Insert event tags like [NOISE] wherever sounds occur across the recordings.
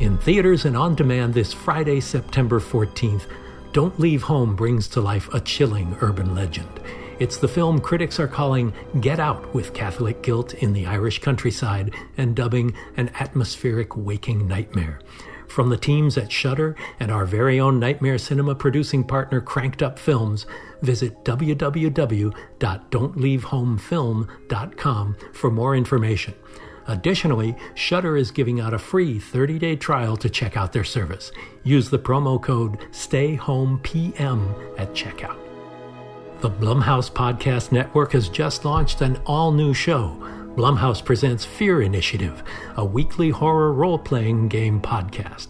In theaters and on demand this Friday, September 14th, Don't Leave Home brings to life a chilling urban legend. It's the film critics are calling Get Out with Catholic guilt in the Irish countryside and dubbing an atmospheric waking nightmare. From the teams at Shudder and our very own Nightmare Cinema producing partner Cranked Up Films, visit www.don'tleavehomefilm.com for more information. Additionally, Shudder is giving out a free 30-day trial to check out their service. Use the promo code STAYHOMEPM at checkout. The Blumhouse Podcast Network has just launched an all-new show. Blumhouse presents Fear Initiative, a weekly horror role-playing game podcast.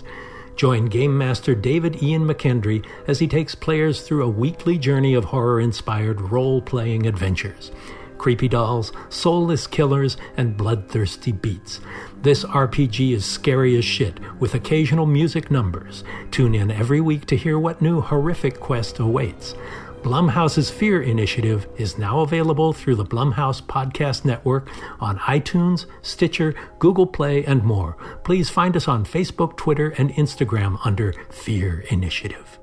Join Game Master David Ian McKendry as he takes players through a weekly journey of horror-inspired role-playing adventures creepy dolls, soulless killers, and bloodthirsty beats. This RPG is scary as shit, with occasional music numbers. Tune in every week to hear what new horrific quest awaits. Blumhouse's Fear Initiative is now available through the Blumhouse Podcast Network on iTunes, Stitcher, Google Play, and more. Please find us on Facebook, Twitter, and Instagram under Fear Initiative.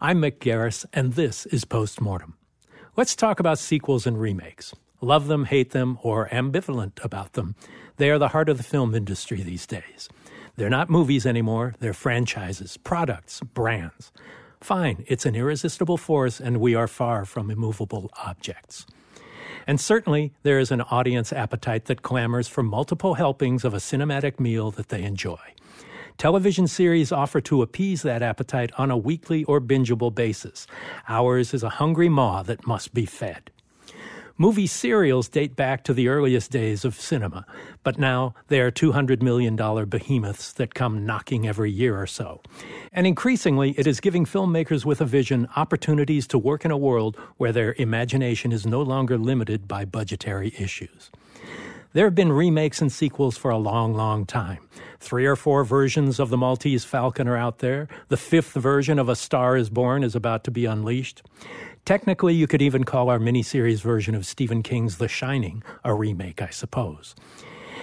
I'm Mick Garris, and this is Postmortem. Let's talk about sequels and remakes. Love them, hate them, or ambivalent about them. They are the heart of the film industry these days. They're not movies anymore, they're franchises, products, brands. Fine, it's an irresistible force, and we are far from immovable objects. And certainly, there is an audience appetite that clamors for multiple helpings of a cinematic meal that they enjoy. Television series offer to appease that appetite on a weekly or bingeable basis. Ours is a hungry maw that must be fed. Movie serials date back to the earliest days of cinema, but now they are $200 million behemoths that come knocking every year or so. And increasingly, it is giving filmmakers with a vision opportunities to work in a world where their imagination is no longer limited by budgetary issues. There have been remakes and sequels for a long, long time. Three or four versions of The Maltese Falcon are out there. The fifth version of A Star is Born is about to be unleashed. Technically, you could even call our miniseries version of Stephen King's The Shining a remake, I suppose.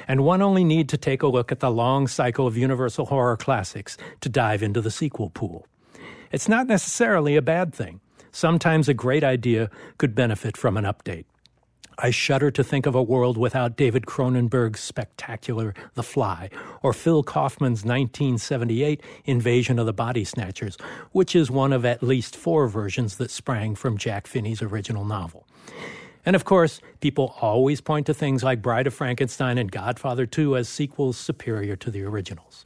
And one only need to take a look at the long cycle of Universal horror classics to dive into the sequel pool. It's not necessarily a bad thing. Sometimes a great idea could benefit from an update. I shudder to think of a world without David Cronenberg's spectacular The Fly or Phil Kaufman's 1978 Invasion of the Body Snatchers, which is one of at least four versions that sprang from Jack Finney's original novel. And of course, people always point to things like Bride of Frankenstein and Godfather II as sequels superior to the originals.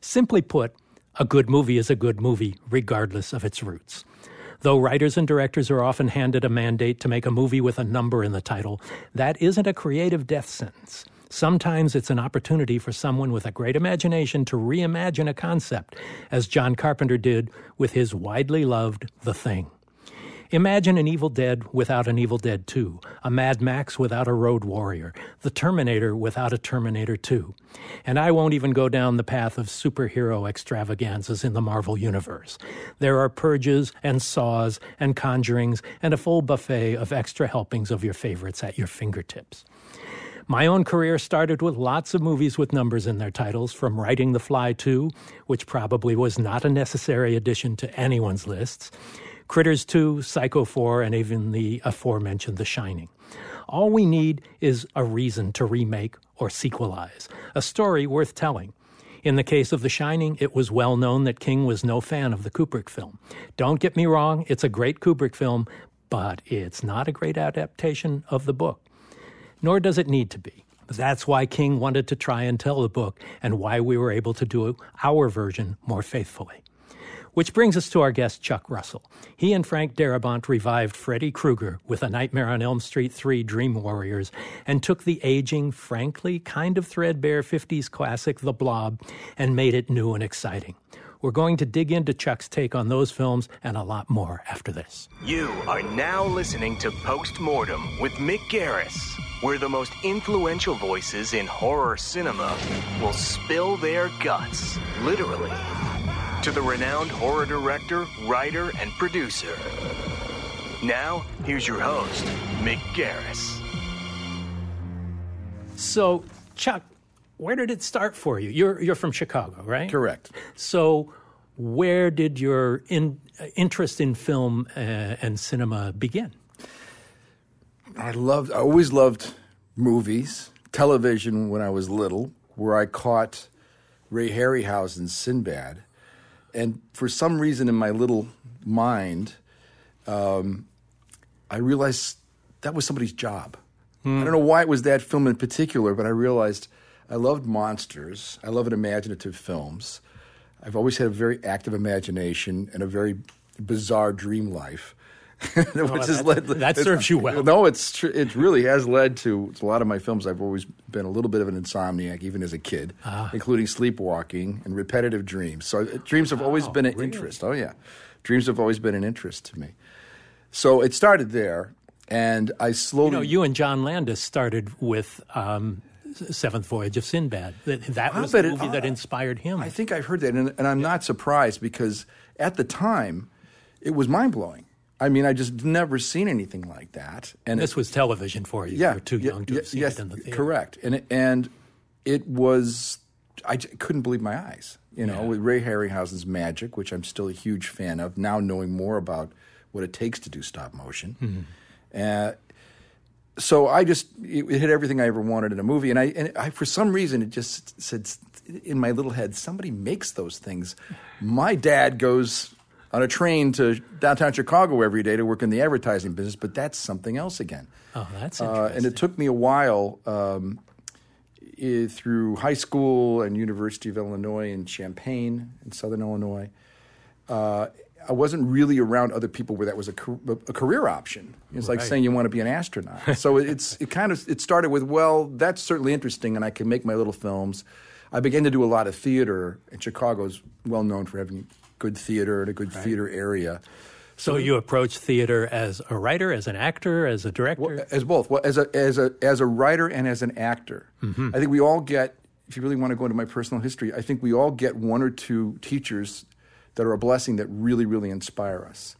Simply put, a good movie is a good movie, regardless of its roots. Though writers and directors are often handed a mandate to make a movie with a number in the title, that isn't a creative death sentence. Sometimes it's an opportunity for someone with a great imagination to reimagine a concept, as John Carpenter did with his widely loved The Thing. Imagine an Evil Dead without an Evil Dead 2, a Mad Max without a Road Warrior, the Terminator without a Terminator 2. And I won't even go down the path of superhero extravaganzas in the Marvel Universe. There are purges and saws and conjurings and a full buffet of extra helpings of your favorites at your fingertips. My own career started with lots of movies with numbers in their titles, from Writing the Fly 2, which probably was not a necessary addition to anyone's lists, Critters 2, Psycho 4, and even the aforementioned The Shining. All we need is a reason to remake or sequelize, a story worth telling. In the case of The Shining, it was well known that King was no fan of the Kubrick film. Don't get me wrong, it's a great Kubrick film, but it's not a great adaptation of the book. Nor does it need to be. That's why King wanted to try and tell the book and why we were able to do our version more faithfully. Which brings us to our guest, Chuck Russell. He and Frank Darabont revived Freddy Krueger with A Nightmare on Elm Street 3 Dream Warriors and took the aging, frankly kind of threadbare 50s classic The Blob and made it new and exciting. We're going to dig into Chuck's take on those films and a lot more after this. You are now listening to Postmortem with Mick Garris, where the most influential voices in horror cinema will spill their guts, literally to the renowned horror director, writer, and producer. Now, here's your host, Mick Garris. So, Chuck, where did it start for you? You're you're from Chicago, right? Correct. So, where did your in, uh, interest in film uh, and cinema begin? I loved. I always loved movies, television when I was little, where I caught Ray Harryhausen's Sinbad, and for some reason in my little mind, um, I realized that was somebody's job. I don't know why it was that film in particular, but I realized I loved monsters. I love imaginative films. I've always had a very active imagination and a very bizarre dream life. [LAUGHS] which has that- led, that serves you well. No, it's tr- it really has led to a lot of my films. I've always been a little bit of an insomniac, even as a kid, Ah. including sleepwalking and repetitive dreams. So uh, dreams have always been an interest. Oh yeah, dreams have always been an interest to me. So it started there, and I slowly. You know, you and John Landis started with um, Seventh Voyage of Sinbad. That, that was the it- movie that inspired him. I think I've heard that, and, and I'm not surprised because at the time, it was mind blowing. I mean, I just never seen anything like that, and this was television for you. yeah, you were too yeah, young to yeah, have seen yes, it in the theater. correct, and it, and it was I j- couldn't believe my eyes. You know, with Ray Harryhausen's magic, which I'm still a huge fan of. Now knowing more about what it takes to do stop motion, Mm-hmm. uh, so I just it, it hit everything I ever wanted in a movie, and I and I for some reason it just said in my little head somebody makes those things. My dad goes on a train to downtown Chicago every day to work in the advertising business, but that's something else again. Oh, that's Uh, interesting. and it took me a while um, i- through high school and University of Illinois in Champaign in Southern Illinois. Uh, I wasn't really around other people where that was a, car- a career option. It's like Right. saying you want to be an astronaut. [LAUGHS] so it's it kind of it started with well that's certainly interesting and I can make my little films. I began to do a lot of theater, and Chicago's well known for having good theater and a good theater area. so you approach theater as a writer, as an actor, as a director. Well, as both. Well, as a as a as a writer and as an actor, mm-hmm. I think we all get. If you really want to go into my personal history, I think we all get one or two teachers that are a blessing that really really inspire us.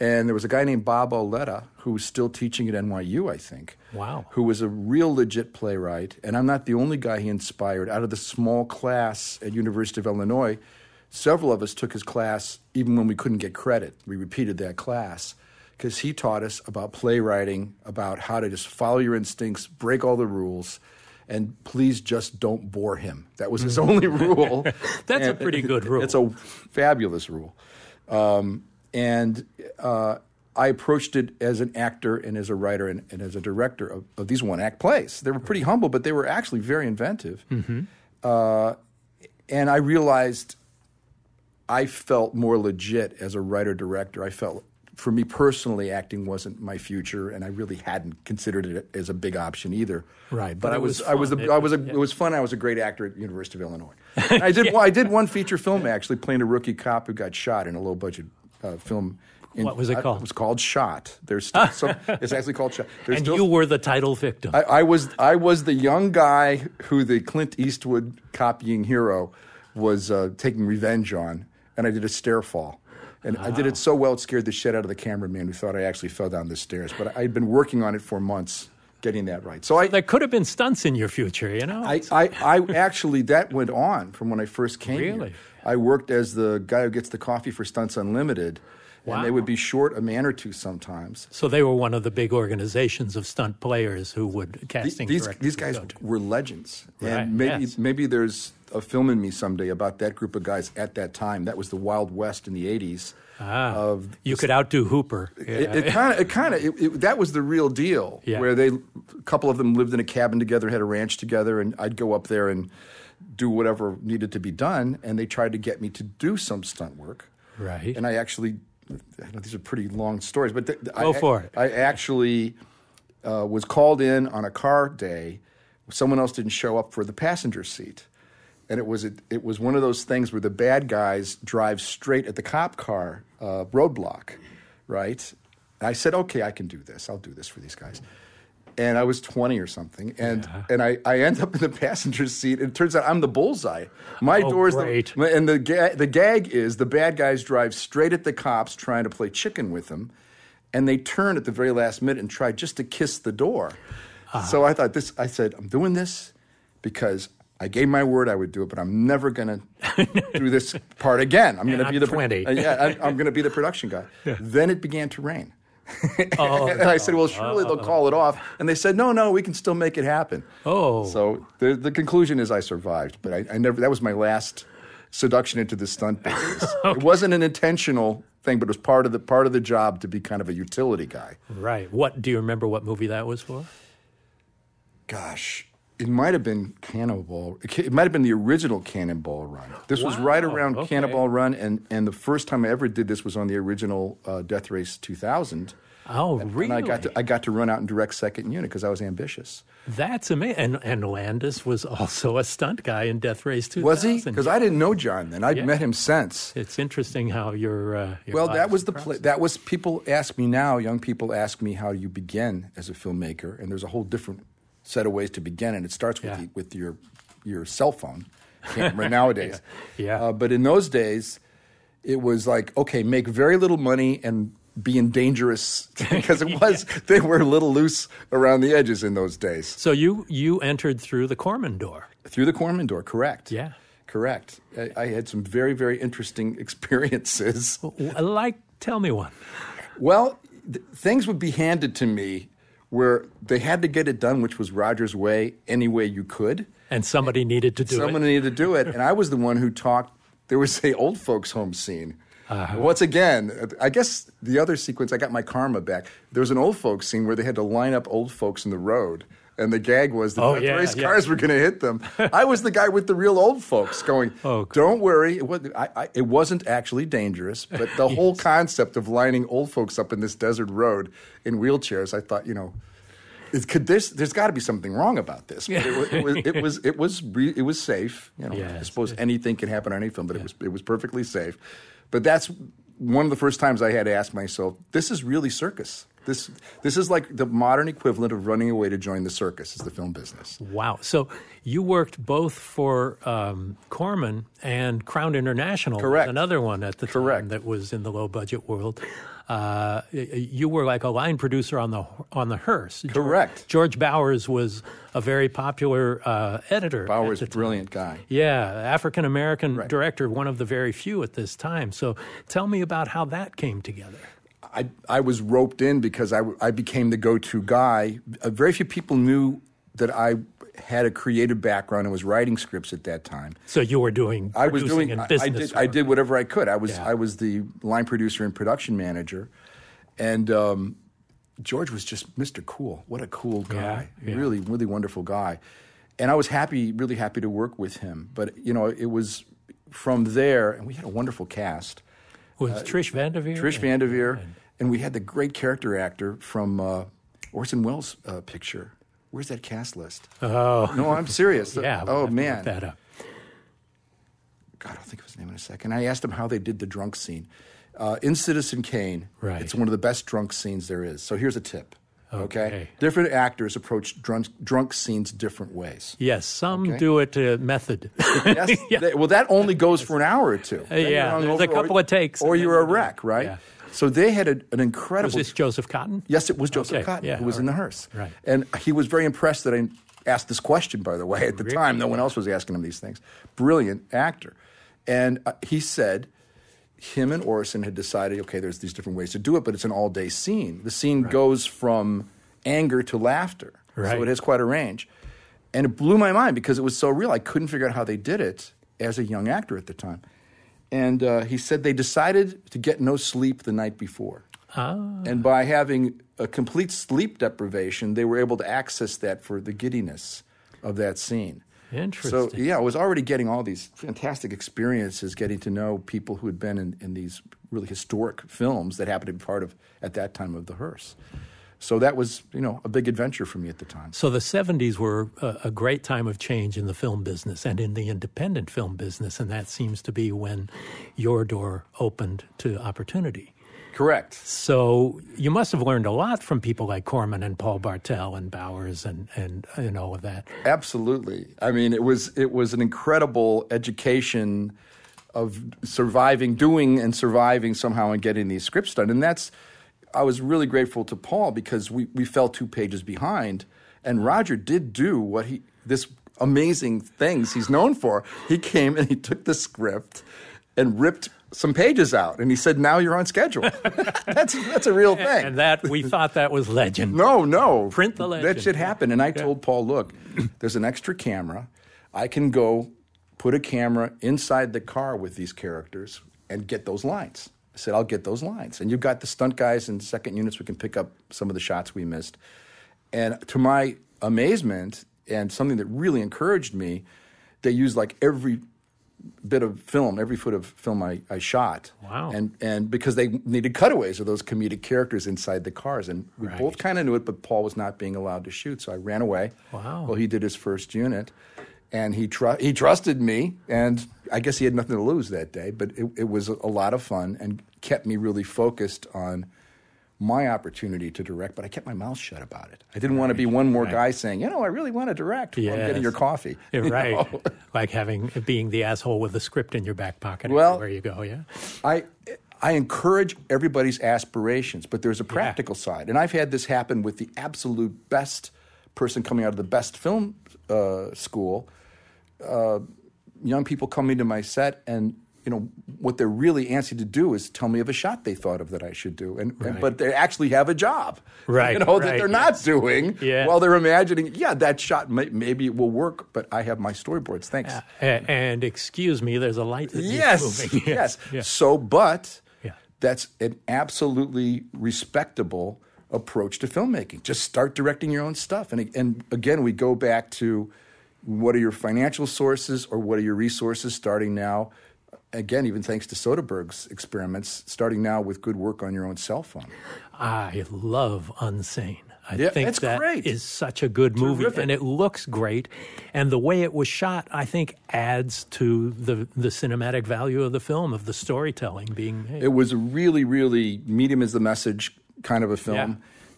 And there was a guy named Bob Oletta who was still teaching at NYU, I think. Wow. Who was a real legit playwright, and I'm not the only guy he inspired. Out of the small class at University of Illinois, several of us took his class even when we couldn't get credit. We repeated that class because he taught us about playwriting, about how to just follow your instincts, break all the rules, and please just don't bore him. That was his only rule. [LAUGHS] That's a pretty good rule. It's a fabulous rule. Um, and uh, I approached it as an actor and as a writer and, and as a director of, of these one act plays. They were pretty humble, but they were actually very inventive. Uh, and I realized I felt more legit as a writer director. I felt, for me personally, acting wasn't my future, and I really hadn't considered it as a big option either. Right, but, but I it was, was I was, a, I was, a, it was fun. I was a great actor at the University of Illinois. [LAUGHS] I did, I did one feature film actually, playing a rookie cop who got shot in a low budget uh, film. In, What was it called? It was called Shot. There's still some, [LAUGHS] it's actually called Shot. There's and still, you were the title victim. I, I was I was the young guy who the Clint Eastwood copying hero was uh, taking revenge on, and I did a stair fall. And I did it so well it scared the shit out of the cameraman who thought I actually fell down the stairs. But I'd been working on it for months, getting that right. So I, there could have been stunts in your future, you know? I, I, I actually that went on from when I first came Really? here. I worked as the guy who gets the coffee for Stunts Unlimited, and they would be short a man or two sometimes. so they were one of the big organizations of stunt players who would casting these directors these would guys were legends, Right, and maybe yes. maybe there's a film in me someday about that group of guys at that time. That was the Wild West in the '80s. Ah, of you could outdo Hooper. it kind of it kind of that was the real deal. Yeah. Where they a couple of them lived in a cabin together, had a ranch together, and I'd go up there and do whatever needed to be done, and they tried to get me to do some stunt work. Right. And I actually, I know these are pretty long stories, but th- Go I, for it. I actually uh, was called in on a car day. Someone else didn't show up for the passenger seat, and it was a, it was one of those things where the bad guys drive straight at the cop car uh, roadblock, right? And I said, okay, I can do this. I'll do this for these guys. And I was 20 or something, and and I, I end up in the [LAUGHS] passenger seat. And it turns out I'm the bullseye. My Oh, door's great. the and the ga- the gag is the bad guys drive straight at the cops trying to play chicken with them, and they turn at the very last minute and try just to kiss the door. Uh-huh. So I thought this. I said I'm doing this because I gave my word I would do it, but I'm never going [LAUGHS] to do this part again. I'm going to be the 20. Uh, yeah, I, I'm going to be the production guy. [LAUGHS] Then it began to rain. [LAUGHS] and I said, "Well, surely they'll call it off." And they said, "No, no, we can still make it happen." Oh. so the the conclusion is I survived, but I, I never. That was my last seduction into the stunt business. It wasn't an intentional thing, but it was part of the part of the job to be kind of a utility guy. Right. What do you remember? What movie that was for? Gosh, it might have been Cannonball. It might have been the original Cannonball Run. This was right around okay. Cannonball Run, and and the first time I ever did this was on the original uh, Death Race 2000. Oh, really? And I got to I got to run out and direct second unit because I was ambitious. That's amazing. And, and Landis was also a stunt guy in Death Race 2000. Was he? Because I didn't know John then. I'd Yeah. met him since. It's interesting how your. Uh, your Well, that was the cross. pla that was people ask me now. Young people ask me how you begin as a filmmaker, and there's a whole different set of ways to begin, and it starts with Yeah. the, with your your cell phone camera [LAUGHS] nowadays. Yeah. Uh, but in those days, it was like okay, make very little money and being dangerous [LAUGHS] because it [LAUGHS] was they were a little loose around the edges in those days. So you you entered through the Corman door. Through the Corman door, correct? Yeah. correct. I, I had some very very interesting experiences. Like, tell me one. Well, th- things would be handed to me where they had to get it done, which was Roger's way, any way you could. And somebody needed to do Someone it. needed to do it, and I was the one who talked. There was a old folks' home scene. Uh-huh. Once again, I guess the other sequence, I got my karma back. There was an old folks scene where they had to line up old folks in the road. And the gag was that oh, the Oh, yeah, race yeah. cars were going to hit them. [LAUGHS] I was the guy with the real old folks going, Oh, "Don't worry, it, was, I, I, it wasn't actually dangerous." But the [LAUGHS] whole concept of lining old folks up in this desert road in wheelchairs, I thought, you know, it could this there's got to be something wrong about this. But it, wa- it was it was it was re, it was safe you know. I suppose anything can happen on any film but it was it was perfectly safe. But that's one of the first times i had to ask myself this is really circus this this is like the modern equivalent of running away to join the circus is the film business Wow. So you worked both for um, Corman and Crown International. Correct. Another one at the time that was in the low budget world. Uh, you were like a line producer on the on the hearse. Correct. George Bowers was a very popular uh, editor. Bowers, a brilliant guy Yeah, African American Right. director, one of the very few at this time. So tell me about how that came together. I, I was roped in because I, I became the go-to guy. Uh, very few people knew that I had a creative background and was writing scripts at that time. So you were doing I was doing. and I, I business did. I did whatever I could. I was. Yeah. I was the line producer and production manager, and um, George was just Mr. Cool. What a cool guy. Yeah, yeah. Really, really wonderful guy. And I was happy, really happy to work with him. But you know, it was from there, and we had a wonderful cast. Was Trish Van Devere? uh, Trish Van Devere, and we had the great character actor from uh, Orson Welles' uh, picture. Where's that cast list? Oh, No, I'm serious. [LAUGHS] yeah. we'll oh man. that up. God, I'll think of his name in a second. I asked him how they did the drunk scene. Uh, in Citizen Kane, Right. it's one of the best drunk scenes there is. So here's a tip. Okay. Okay. Different actors approach drunk, drunk scenes different ways. Yes, some Okay. do it uh, method. [LAUGHS] Yes, [LAUGHS] they- well, that only goes for an hour or two. You're yeah, there's hungover, a couple or, of takes or you're a wreck, right? Yeah. So they had a, an incredible. Was this Joseph Cotten? Yes, it was Joseph Okay, Cotten yeah, who was all in the hearse. Right. And he was very impressed that I asked this question, by the way, at the Really? time. No one else was asking him these things. Brilliant actor. And uh, he said him and Orson had decided, okay, there's these different ways to do it, but it's an all day scene. The scene goes from anger to laughter. Right. So it has quite a range. And it blew my mind because it was so real. I couldn't figure out how they did it as a young actor at the time. And uh, he said they decided to get no sleep the night before. And by having a complete sleep deprivation, they were able to access that for the giddiness of that scene. Interesting. So, yeah, I was already getting all these fantastic experiences, getting to know people who had been in, in these really historic films that happened to be part of, at that time, of the hearse. So that was, you know, a big adventure for me at the time. So the 70s were a, a great time of change in the film business and in the independent film business, and that seems to be when your door opened to opportunity. Correct. So you must have learned a lot from people like Corman and Paul Bartel and Bowers and, and, and all of that. Absolutely. I mean, it was it was an incredible education of surviving, doing and surviving somehow and getting these scripts done. And that's I was really grateful to Paul because we, we fell two pages behind and Roger did do what he this amazing things he's known for. He came and he took the script and ripped some pages out, and he said, "Now you're on schedule." [LAUGHS] that's that's a real thing. And that we thought that was legend. No, no. Print the legend. That should happen. And I told Paul, look, there's an extra camera. I can go put a camera inside the car with these characters and get those lines. I said, I'll get those lines. And you've got the stunt guys and second units we can pick up some of the shots we missed. And to my amazement, and something that really encouraged me, they used like every bit of film, every foot of film I, I shot. Wow. And and because they needed cutaways of those comedic characters inside the cars. And we Right. both kind of knew it, but Paul was not being allowed to shoot. So I ran away. Wow. Well, he did his first unit. And he tru- he trusted me, and I guess he had nothing to lose that day. But it, it was a lot of fun and kept me really focused on my opportunity to direct. But I kept my mouth shut about it. I didn't want to be one more guy saying, "You know, I really want to direct." while I'm getting your coffee. [LAUGHS] Yeah, you right. know? [LAUGHS] like having being the asshole with the script in your back pocket Well- where you go, yeah. I I encourage everybody's aspirations, but there's a practical side, and I've had this happen with the absolute best person coming out of the best film uh, school. Uh, young people coming to my set, and you know what they're really antsy to do is tell me of a shot they thought of that I should do, and, and- but they actually have a job, Right, You know that they're not yes. doing. Yeah. While they're imagining, yeah, that shot may, maybe it will work, but I have my storyboards. Thanks. A- and excuse me, there's a light Yes, moving. [LAUGHS] yes. Yeah. So, but Yeah. that's an absolutely respectable approach to filmmaking. Just start directing your own stuff. And, and again, we go back to what are your financial sources or what are your resources starting now? Again, even thanks to Soderbergh's experiments, starting now with good work on your own cell phone. I love Unsane. I Yeah, think that great. is such a good movie, Terrific. and it looks great. And the way it was shot, I think, adds to the the cinematic value of the film, of the storytelling being made. It was a really, really medium is the message kind of a film.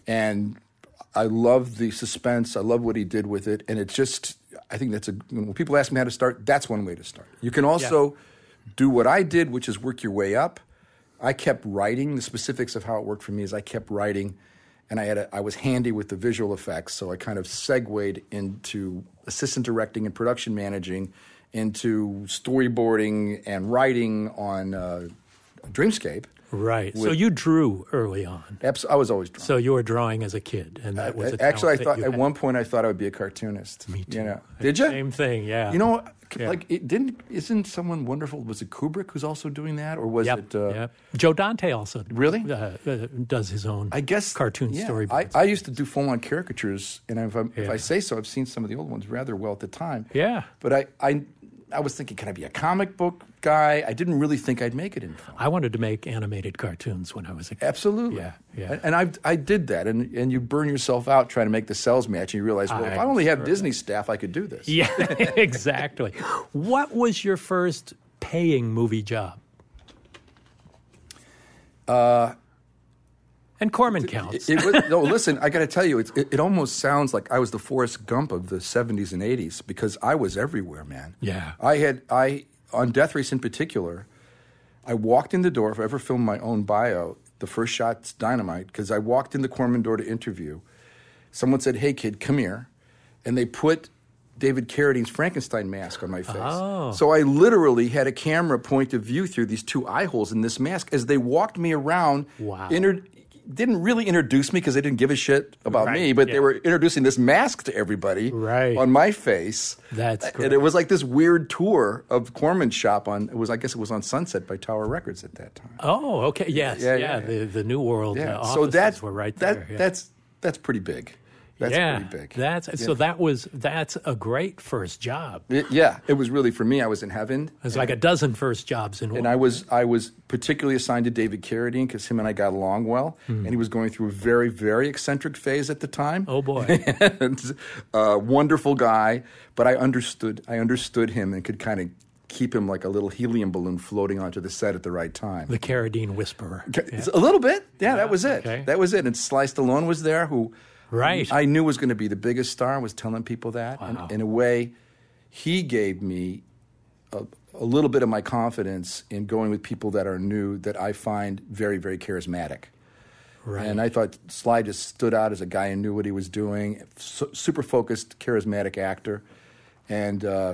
Yeah. And I love the suspense. I love what he did with it. And it's just, I think that's a, when people ask me how to start, that's one way to start. You can also do what I did, which is work your way up. I kept writing. The specifics of how it worked for me is I kept writing, and I had a, I was handy with the visual effects, so I kind of segued into assistant directing and production managing, into storyboarding and writing on uh, Dreamscape. Right. so you drew early on. Abs- I was always drawing. So you were drawing as a kid, and that was a Actually, I thought at one point I thought I would be a cartoonist. Me too. You know, did you? Same thing, yeah. You know, Yeah. like it didn't. Isn't someone wonderful? Was it Kubrick who's also doing that, or was Yep, it? Uh, yep. Joe Dante also Really? uh, uh, does his own. I guess cartoon yeah, storyboards. I, I used to do full-on caricatures, and if, I'm, if I say so, I've seen some of the old ones rather well at the time. Yeah. But I, I, I was thinking, can I be a comic book guy? I didn't really think I'd make it in film. I wanted to make animated cartoons when I was a kid. Absolutely. Yeah, yeah. And, I, I did that, and and you burn yourself out trying to make the cells match, and you realize, well, if I only have Disney staff, I could do this. Yeah, [LAUGHS] exactly. What was your first paying movie job? Uh, and Corman counts. It, was, [LAUGHS] no, listen, I got to tell you, it, it, it almost sounds like I was the Forrest Gump of the 70s and 80s because I was everywhere, man. Yeah. I had, I, on Death Race in particular, I walked in the door, if I ever filmed my own bio, the first shot's dynamite, because I walked in the Corman door to interview. Someone said, hey, kid, come here. And they put David Carradine's Frankenstein mask on my face. Oh. So I literally had a camera point of view through these two eye holes in this mask as they walked me around. Wow. Inter- didn't really introduce me because they didn't give a shit about Right, me, but yeah. they were introducing this mask to everybody Right. on my face. That's and it was like this weird tour of Corman's shop on. It was, I guess, it was on Sunset by Tower Records at that time. oh, okay. Yes. Yeah, Yeah. yeah, The, the New World Yeah, uh, so that were right that there. that's that's pretty big. That's yeah, pretty big. That's so. That was that's a great first job. It- yeah, it was really for me. I was in heaven. There's like a dozen first jobs in one. And I was I was particularly assigned to David Carradine because him and I got along well, and he was going through a very very eccentric phase at the time. Hmm. oh boy. [LAUGHS] and uh, wonderful guy, but I understood I understood him and could kind of keep him like a little helium balloon floating onto the set at the right time. the Carradine Whisperer. A little bit, yeah, that was it. okay. That was it. And Sly Stallone was there, who Right. I knew was going to be the biggest star. Was telling people that, Wow. and in a way, he gave me a, a little bit of my confidence in going with people that are new that I find very, very charismatic. Right. And I thought Sly just stood out as a guy who knew what he was doing, su- super focused, charismatic actor. and uh,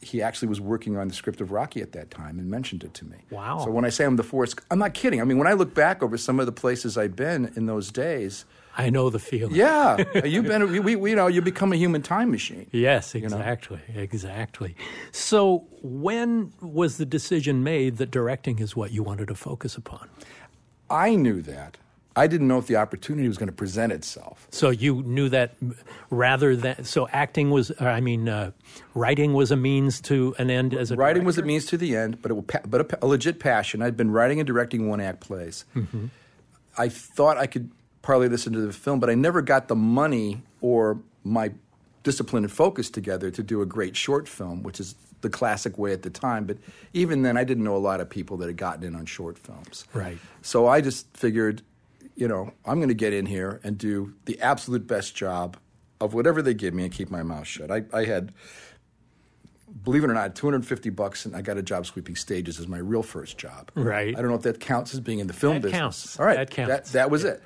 he actually was working on the script of Rocky at that time and mentioned it to me. Wow. So when I say I'm the Forrest, I'm not kidding. I mean, when I look back over some of the places I've been in those days, I know the feeling. yeah, you've been, we, we, you know, you become a human time machine. Yes, exactly, exactly. So, when was the decision made that directing is what you wanted to focus upon? I knew that. I didn't know if the opportunity was going to present itself. So you knew that rather than so acting was, I mean, uh, writing was a means to an end as a Writing was a means to the end, but it, wa- pa- but a, a legit passion. I'd been writing and directing one act plays. Mm-hmm. I thought I could parlay this into the film, but I never got the money or my discipline and focus together to do a great short film, which is the classic way at the time. But even then, I didn't know a lot of people that had gotten in on short films. Right. So I just figured, you know, I'm going to get in here and do the absolute best job of whatever they give me and keep my mouth shut. I, I had, believe it or not, 250 bucks, and I got a job sweeping stages as my real first job. Right. I don't know if that counts as being in the film That business. counts. All right. That counts. That, was it.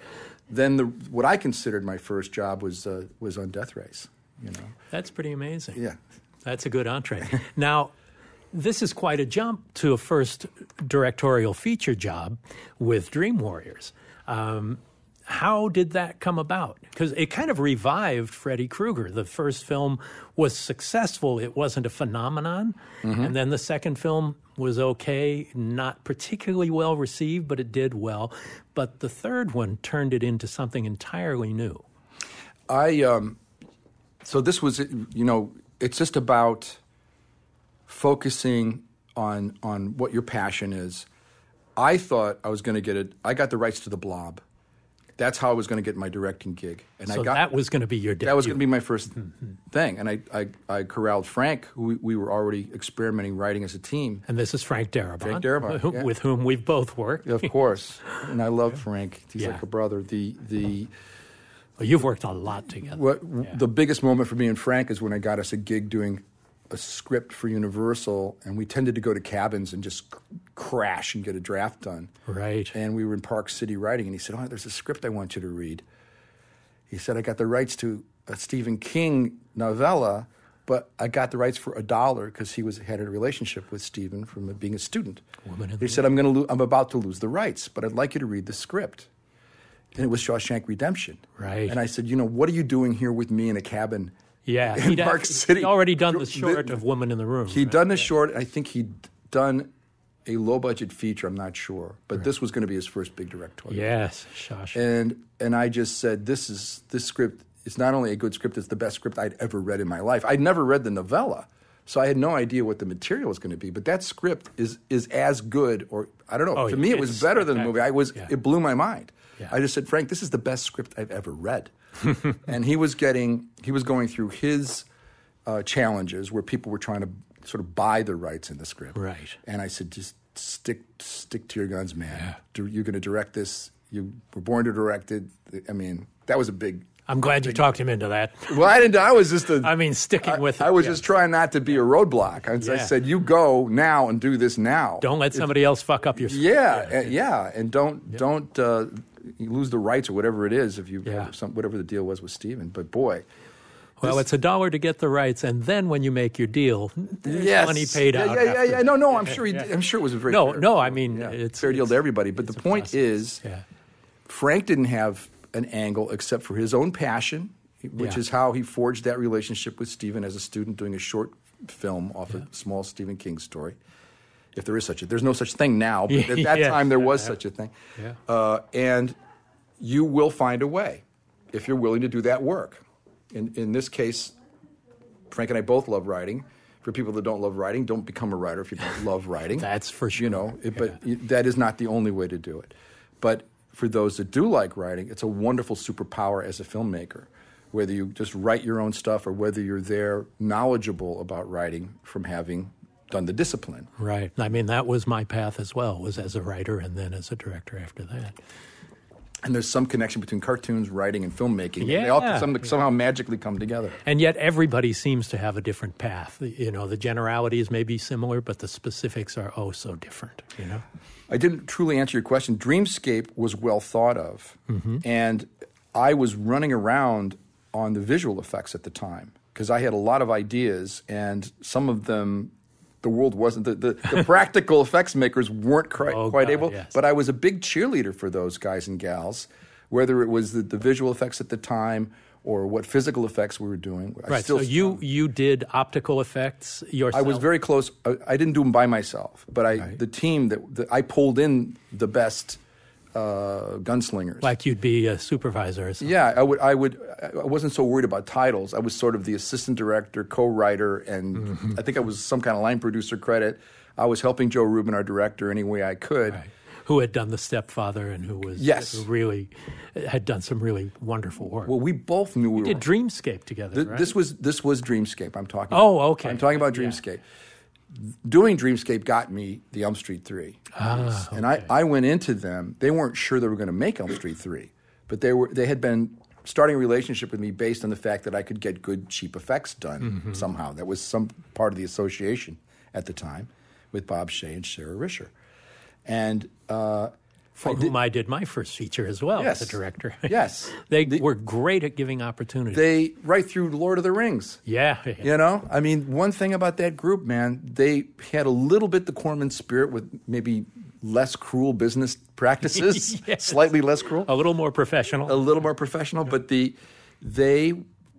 Then the what I considered my first job was uh, was on Death Race. You know. That's pretty amazing. Yeah. That's a good entree. now, this is quite a jump to a first directorial feature job with Dream Warriors. Um, how did that come about? Because it kind of revived Freddy Krueger. The first film was successful, it wasn't a phenomenon. And then the second film was okay, not particularly well received, but it did well. But the third one turned it into something entirely new. I um, so this was you know it's just about focusing on on what your passion is. I thought I was going to get it. I got the rights to the Blob. That's how I was going to get my directing gig, and So I got that was going to be your debut. that was going to be my first Mm-hmm. thing. And I, I I corralled Frank, who we, we were already experimenting writing as a team. And this is Frank Darabont, Frank Darabont, who- yeah. with whom we've both worked. Of course, and I love Frank. He's Yeah. like a brother. The the Well, you've worked a lot together. What the biggest moment for me and Frank is when I got us a gig doing a script for Universal, and we tended to go to cabins and just c- crash and get a draft done. Right. And we were in Park City writing, and he said, "Oh, there's a script I want you to read." He said, "I got the rights to a Stephen King novella, but I got the rights for a dollar because he was had a relationship with Stephen from being a student." Woman he said, "I'm going to, lo- I'm about to lose the rights, but I'd like you to read the script." And it was Shawshank Redemption. Right. And I said, you know, what are you doing here with me in a cabin? Yeah, in he'd, Park City. he'd already done the The- short of Woman in the Room. He'd right? done this short. I think he'd done a low budget feature. I'm not sure, but this was going to be his first big directorial. Yes, Shawshank. And and I just said, this is this script. It's not only a good script; it's the best script I'd ever read in my life. I'd never read the novella, so I had no idea what the material was going to be. But that script is is as good, or I don't know. Oh, to me, it was better than the movie. I was. spectacular. It blew my mind. Yeah. I just said, Frank, this is the best script I've ever read. [LAUGHS] and he was getting, he was going through his uh, challenges where people were trying to sort of buy the rights in the script. Right. And I said, just stick stick to your guns, man. Do- You're going to direct this. You were born to direct it. I mean, that was a big. I'm glad you talked him into that. Well, I didn't. I was just a. [LAUGHS] I mean, sticking I- with it. I was yeah. just trying not to be a roadblock. I, I said, you go now and do this now. Don't let somebody else fuck up your. Yeah, yeah, yeah. and don't don't uh, you lose the rights or whatever it is if you Yeah. some, whatever the deal was with Stephen. But boy, Well, it's a dollar to get the rights, and then when you make your deal, there's yes, money paid yeah, out. Yeah, yeah, yeah. No, no. I'm sure. He, I'm sure it was a very No, fair, no, I mean, yeah, it's- fair deal to everybody. But the point process. is. Frank didn't have an angle except for his own passion, which is how he forged that relationship with Stephen as a student doing a short film off a small Stephen King story. If there is such a, there's no such thing now, but [LAUGHS] at that Yeah. time there was such a thing. Yeah. Uh, and you will find a way if you're willing to do that work. In in this case, Frank and I both love writing. For people that don't love writing, don't become a writer if you don't love [LAUGHS] writing. That's for sure. You know, it, but that is not the only way to do it. But for those that do like writing, it's a wonderful superpower as a filmmaker. Whether you just write your own stuff or whether you're there knowledgeable about writing from having done the discipline. Right. I mean, that was my path as well. Was as a writer and then as a director after that. And there's some connection between cartoons, writing, and filmmaking. They all Yeah. somehow magically come together. And yet, everybody seems to have a different path. You know, the generalities may be similar, but the specifics are oh so different. You know. I didn't truly answer your question. Dreamscape was well thought of, mm-hmm. and I was running around on the visual effects at the time because I had a lot of ideas, and some of them. The world wasn't the, the, the practical [LAUGHS] effects makers weren't quite, Oh, quite God, able, yes. but I was a big cheerleader for those guys and gals, whether it was the, the visual effects at the time or what physical effects we were doing. I Right. still- so you you did optical effects yourself. I was very close. I, I didn't do them by myself, but I the team that, that I pulled in the best uh, gunslingers. like you'd be a supervisor or something. yeah, I would. I would. I wasn't so worried about titles. I was sort of the assistant director, co-writer, and Mm-hmm. I think I was some kind of line producer credit. I was helping Joe Ruben, our director, any way I could. Right. Who had done the stepfather and who was Yes. really had done some really wonderful work. Well, we both knew we, we were. did Dreamscape together, Th- right? This was this was Dreamscape. I'm talking. Oh, okay. I'm talking about Yeah. Doing Dreamscape got me the Elm Street Three, Ah, and I, I went into them. They weren't sure they were going to make Elm Street Three, but they were. They had been starting a relationship with me based on the fact that I could get good cheap effects done Mm-hmm. somehow. That was some part of the association at the time with Bob Shaye and Sara Risher, and. Uh, for whom I did my first feature as well Yes. as a director. [LAUGHS] Yes. they The- were great at giving opportunities. they right through Lord of the Rings. yeah, You know, I mean, one thing about that group, man, they had a little bit the Corman spirit with maybe less cruel business practices, [LAUGHS] Yes. slightly less cruel, a little more professional. a little more professional, but the they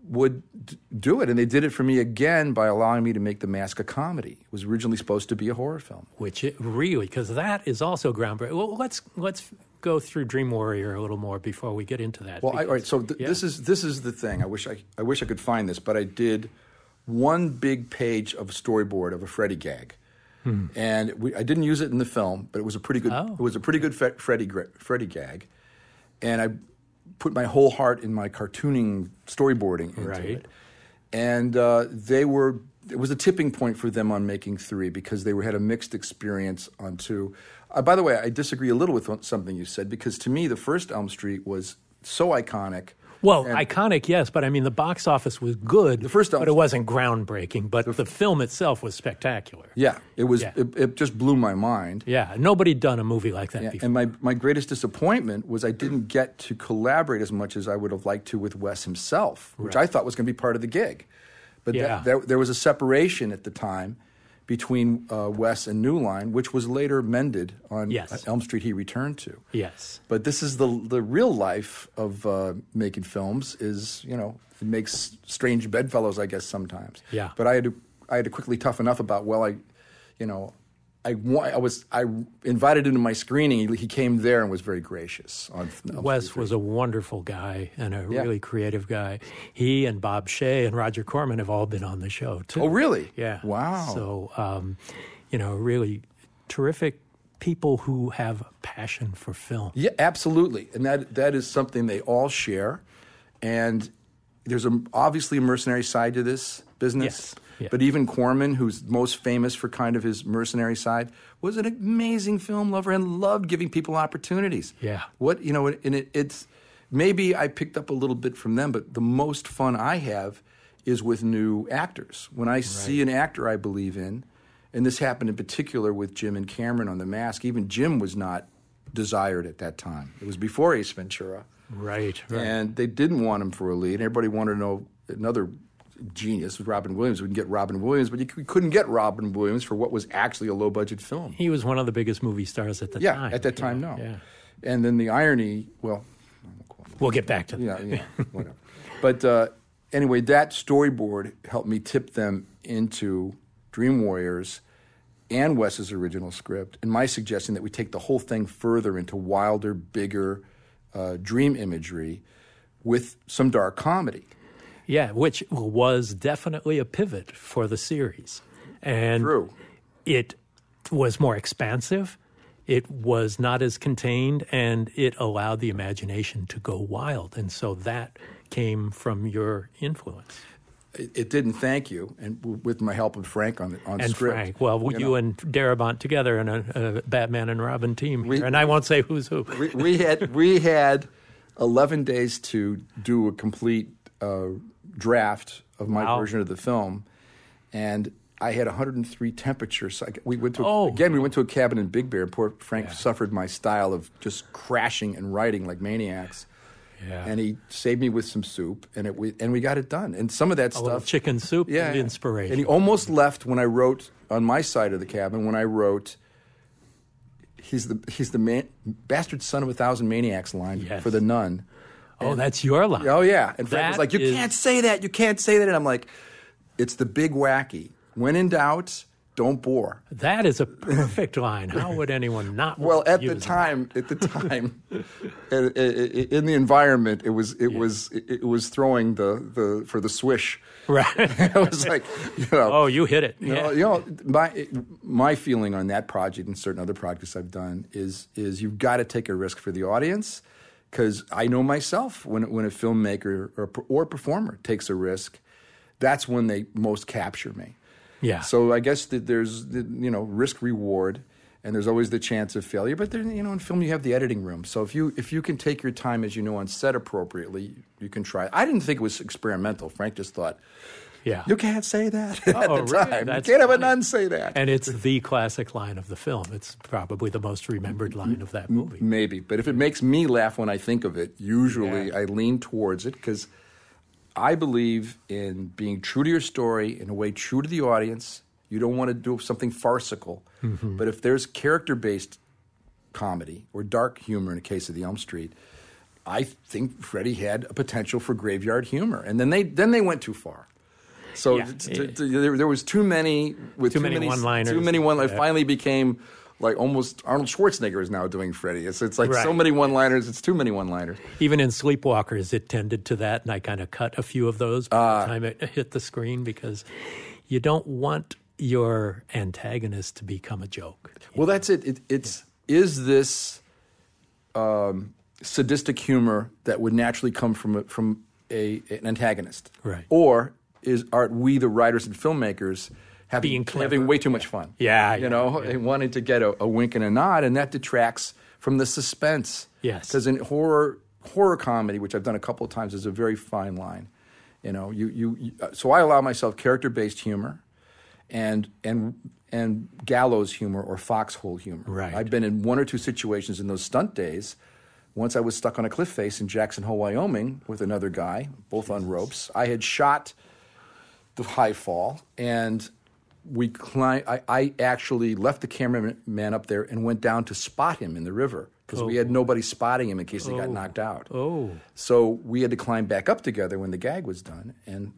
would d- do it, and they did it for me again by allowing me to make the mask a comedy. It was originally supposed to be a horror film. which it really because that is also groundbreaking. Well, let's let's go through Dream Warrior a little more before we get into that. Well, I, all right. So th- yeah. this is this is the thing. I wish I I wish I could find this, but I did one big page of a storyboard of a Freddy gag, and we, I didn't use it in the film, but it was a pretty good. Hmm. Oh. It was a pretty good Freddy Freddy gag, and I put my whole heart in my cartooning storyboarding into Right. it, and uh, they were. It was a tipping point for them on making three because they were, had a mixed experience on two. Uh, by the way, I disagree a little with something you said because to me, the first Elm Street was so iconic. Well, and- iconic, yes, but I mean the box office was good. The first but it wasn't groundbreaking. But the film itself was spectacular. Yeah, it was. Yeah. It, it just blew my mind. Yeah, nobody'd done a movie like that Yeah, before. and my, my greatest disappointment was I didn't get to collaborate as much as I would have liked to with Wes himself, which I thought was going to be part of the gig. But that- Yeah. there, there was a separation at the time between uh, Wes and New Line, which was later mended on Yes. Elm Street he returned to. yes, But this is the the real life of uh, making films. Is you know it makes strange bedfellows, I guess sometimes. Yeah. But I had to I had to quickly toughen enough about well I, you know, I I was I invited him to my screening. He, he came there and was very gracious. On on Wes was a wonderful guy and a Yeah. really creative guy. He and Bob Shaye and Roger Corman have all been on the show too. Oh really? Yeah. Wow. So, um, you know, really terrific people who have passion for film. Yeah, absolutely, and that that is something they all share. And there's a, obviously a mercenary side to this business. Yes, yeah. But even Corman, who's most famous for kind of his mercenary side, was an amazing film lover and loved giving people opportunities. Yeah. What you know, and it, it's maybe I picked up a little bit from them, but the most fun I have is with new actors. When I see an actor I believe in, and this happened in particular with Jim and Cameron on The Mask. Even Jim was not desired at that time. It was before Ace Ventura, Right, right. and they didn't want him for a lead. Everybody wanted to know another genius was Robin Williams. We can get Robin Williams, but you c- couldn't get Robin Williams for what was actually a low budget film. he was one of the biggest movie stars at the Yeah, time. at that time, know, no. Yeah. And then the irony, well, We'll get back to that. yeah, yeah, whatever. But uh, anyway, that storyboard helped me tip them into Dream Warriors and Wes's original script, and my suggestion that we take the whole thing further into wilder, bigger uh, dream imagery with some dark comedy. Yeah, which was definitely a pivot for the series. And True. it was more expansive. It was not as contained, and it allowed the imagination to go wild. And so that came from your influence. It, it didn't thank you, and w- with my help of Frank on the on And script. Frank, well, you, know. and Darabont together in a, a Batman and Robin team here. and I won't say who's who. we, we had we had eleven days to do a complete uh, draft of my Wow. version of the film, and I had 103 temperatures. So I, we went to Oh. again. We went to a cabin in Big Bear. And Poor Frank suffered my style of just crashing and writing like maniacs. Yeah. and he saved me with some soup, and it we, and we got it done. And some of that A stuff, chicken soup yeah, inspiration. And he almost left when I wrote on my side of the cabin when I wrote. He's the he's the man, bastard son of a thousand maniacs line Yes. for the nun. Oh, that's your line. Oh yeah, and Frank was like, "You is- can't say that. You can't say that." And I'm like, "It's the big wacky. When in doubt, don't bore." That is a perfect line. How would anyone not? [LAUGHS] Well, at the time, at the time, [LAUGHS] in the environment, it was it was it it was throwing the the for the swish. [LAUGHS] right? it was like, you know, oh, you hit it. you Yeah. know, you know, my my feeling on that project and certain other projects I've done is is you've got to take a risk for the audience because I know myself when when a filmmaker or or performer takes a risk, that's when they most capture me. Yeah. So I guess that there's the, you know risk reward, and there's always the chance of failure. But then you know in film you have the editing room. So if you if you can take your time as you know on set appropriately, you can try. I didn't think it was experimental. Frank just thought. Yeah. You can't say that [LAUGHS] at Oh, the really? time. That's you can't have a nun say that. and it's the classic line of the film. It's probably the most remembered line of that movie. Maybe, but if it makes me laugh when I think of it, usually Yeah. I lean towards it because I believe in being true to your story in a way true to the audience. You don't want to do something farcical, Mm-hmm. but if there's character-based comedy or dark humor in the case of the Elm Street, I think Freddy had a potential for graveyard humor, and then they then they went too far. So Yeah. t- t- t- there, there was too many with Too many one-liners. Too many one. It Yeah. finally became like almost Arnold Schwarzenegger is now doing Freddy. It's it's like so many one-liners. It's too many one-liners. Even in Sleepwalkers, it tended to that, and I kind of cut a few of those by Ah. the time it hit the screen because you don't want your antagonist to become a joke. Well, that's it. it it's is this um, sadistic humor that would naturally come from a, from a, an antagonist, Right. Or is are we the writers and filmmakers having having way too much fun? Yeah, you yeah, know, yeah. and wanting to get a, a wink and a nod, and that detracts from the suspense. Yes. because in horror horror comedy, which I've done a couple of times, is a very fine line. You know, you you, you uh, so I allow myself character based humor and and and gallows humor or foxhole humor. Right. I've been in one or two situations in those stunt days. Once I was stuck on a cliff face in Jackson Hole, Wyoming, with another guy, both on ropes. I had shot the high fall, and we climbed. I, I actually left the cameraman up there and went down to spot him in the river because we had nobody spotting him in case he got knocked out. Oh. So we had to climb back up together when the gag was done, and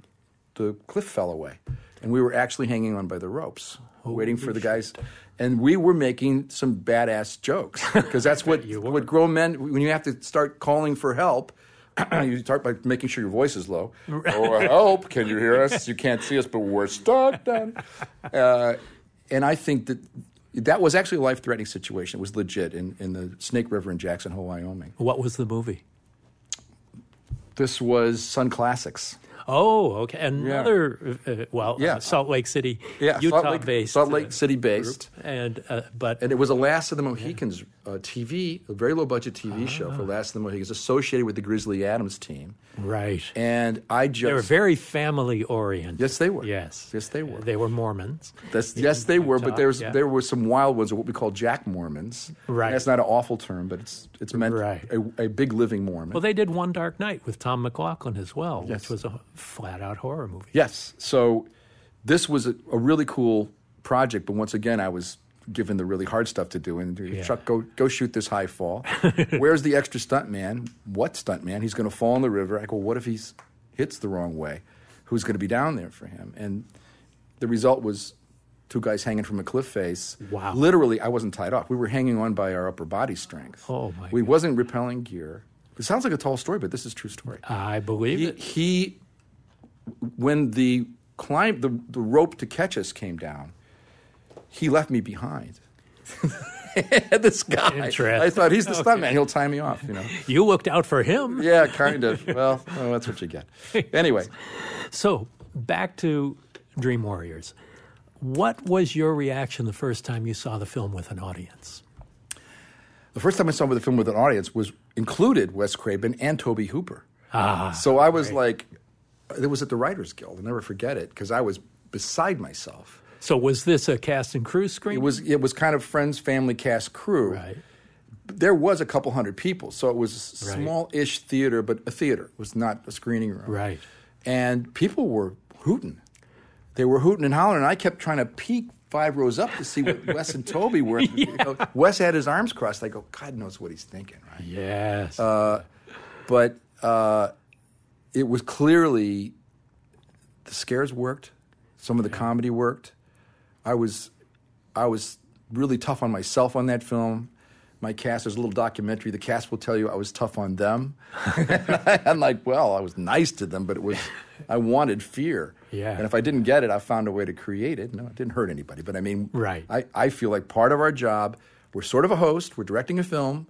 the cliff fell away. And we were actually hanging on by the ropes, waiting for the guys. And we were making some badass jokes because that's [LAUGHS] what, what grown men, when you have to start calling for help, [CLEARS THROAT] you start by making sure your voice is low. Oh, help! Can you hear us? You can't see us, but we're stuck. Down. [LAUGHS] Uh, and I think that that was actually a life-threatening situation. It was legit in, in the Snake River in Jackson Hole, Wyoming. What was the movie? This was Sunn Classics. Oh, okay. Another, uh, well, Yeah. uh, Salt Lake City, Yeah, Salt Utah Lake- based. Salt Lake uh, City based. and uh, but And it was a Last of the Mohicans uh, TV, a very low budget TV show Ah. for Last of the Mohicans, associated with the Grizzly Adams team. right. And I just They were very family oriented. Yes, they were. Yes, Yes, they were. They were Mormons. That's, yes, they were, but there's yeah. there were some wild ones, or what we call Jack Mormons. Right. That's not an awful term, but it's it's meant Right. a, a big living Mormon. Well, they did One Dark Night with Tom McLoughlin as well, Yes. which was a flat out horror movie. Yes. So this was a, a really cool project, but once again, I was given the really hard stuff to do. And Yeah. Chuck, go go shoot this high fall. [LAUGHS] Where's the extra stunt man? What stunt man? He's going to fall in the river. I go, what if he hits the wrong way? Who's going to be down there for him? And the result was two guys hanging from a cliff face. Wow. Literally, I wasn't tied off. We were hanging on by our upper body strength. Oh, my We wasn't rappelling gear. It sounds like a tall story, but this is true story I believe he, it. he when the climb the, the rope to catch us came down he left me behind. [LAUGHS] This guy. I thought he's the Okay. stuntman. He'll tie me off you know? [LAUGHS] You looked out for him. [LAUGHS] yeah kind of. Well oh, that's what you get. Anyway. So back to Dream Warriors. What was your reaction the first time you saw the film with an audience? the first time i saw the film with an audience was included wes craven and Tobe Hooper. Ah, so i was like it was at the writers guild i'll never forget it because i was beside myself So was this a cast and crew screen? it was it was kind of friends family cast crew right. there was a couple hundred people, so it was a Right. small-ish theater, but a theater it was not a screening room. Right. And people were hooting. They were hooting and hollering, and I kept trying to peek five rows up to see what [LAUGHS] Wes and Tobe were. you know, Wes had his arms crossed. I go, God knows what he's thinking, right? Yes. But uh, it was clearly the scares worked. Some of the comedy worked. I was, I was really tough on myself on that film. My cast, there's a little documentary. The cast will tell you I was tough on them. [LAUGHS] [LAUGHS] I'm like, well, I was nice to them, but it was, I wanted fear. Yeah. And if I didn't get it, I found a way to create it. No, it didn't hurt anybody. But I mean, Right. I, I feel like part of our job, we're sort of a host, we're directing a film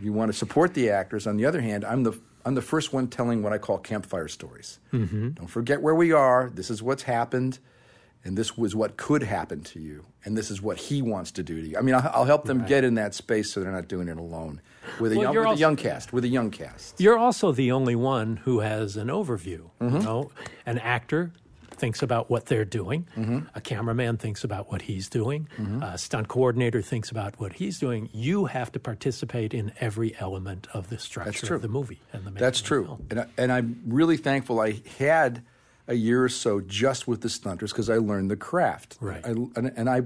you want to support the actors. On the other hand, I'm the I'm the first one telling what I call campfire stories. Mm-hmm. Don't forget where we are. This is what's happened, and this was what could happen to you, and this is what he wants to do to you. I mean, I'll, I'll help them get in that space so they're not doing it alone with a Well, young, with also- a young cast. With a young cast. You're also the only one who has an overview. Mm-hmm. You know, an actor thinks about what they're doing. Mm-hmm. A cameraman thinks about what he's doing. A stunt coordinator thinks about what he's doing. You have to participate in every element of the structure of the movie and the That's true, and I, and I'm really thankful I had a year or so just with the stunters because I learned the craft. Right. I, and, and I,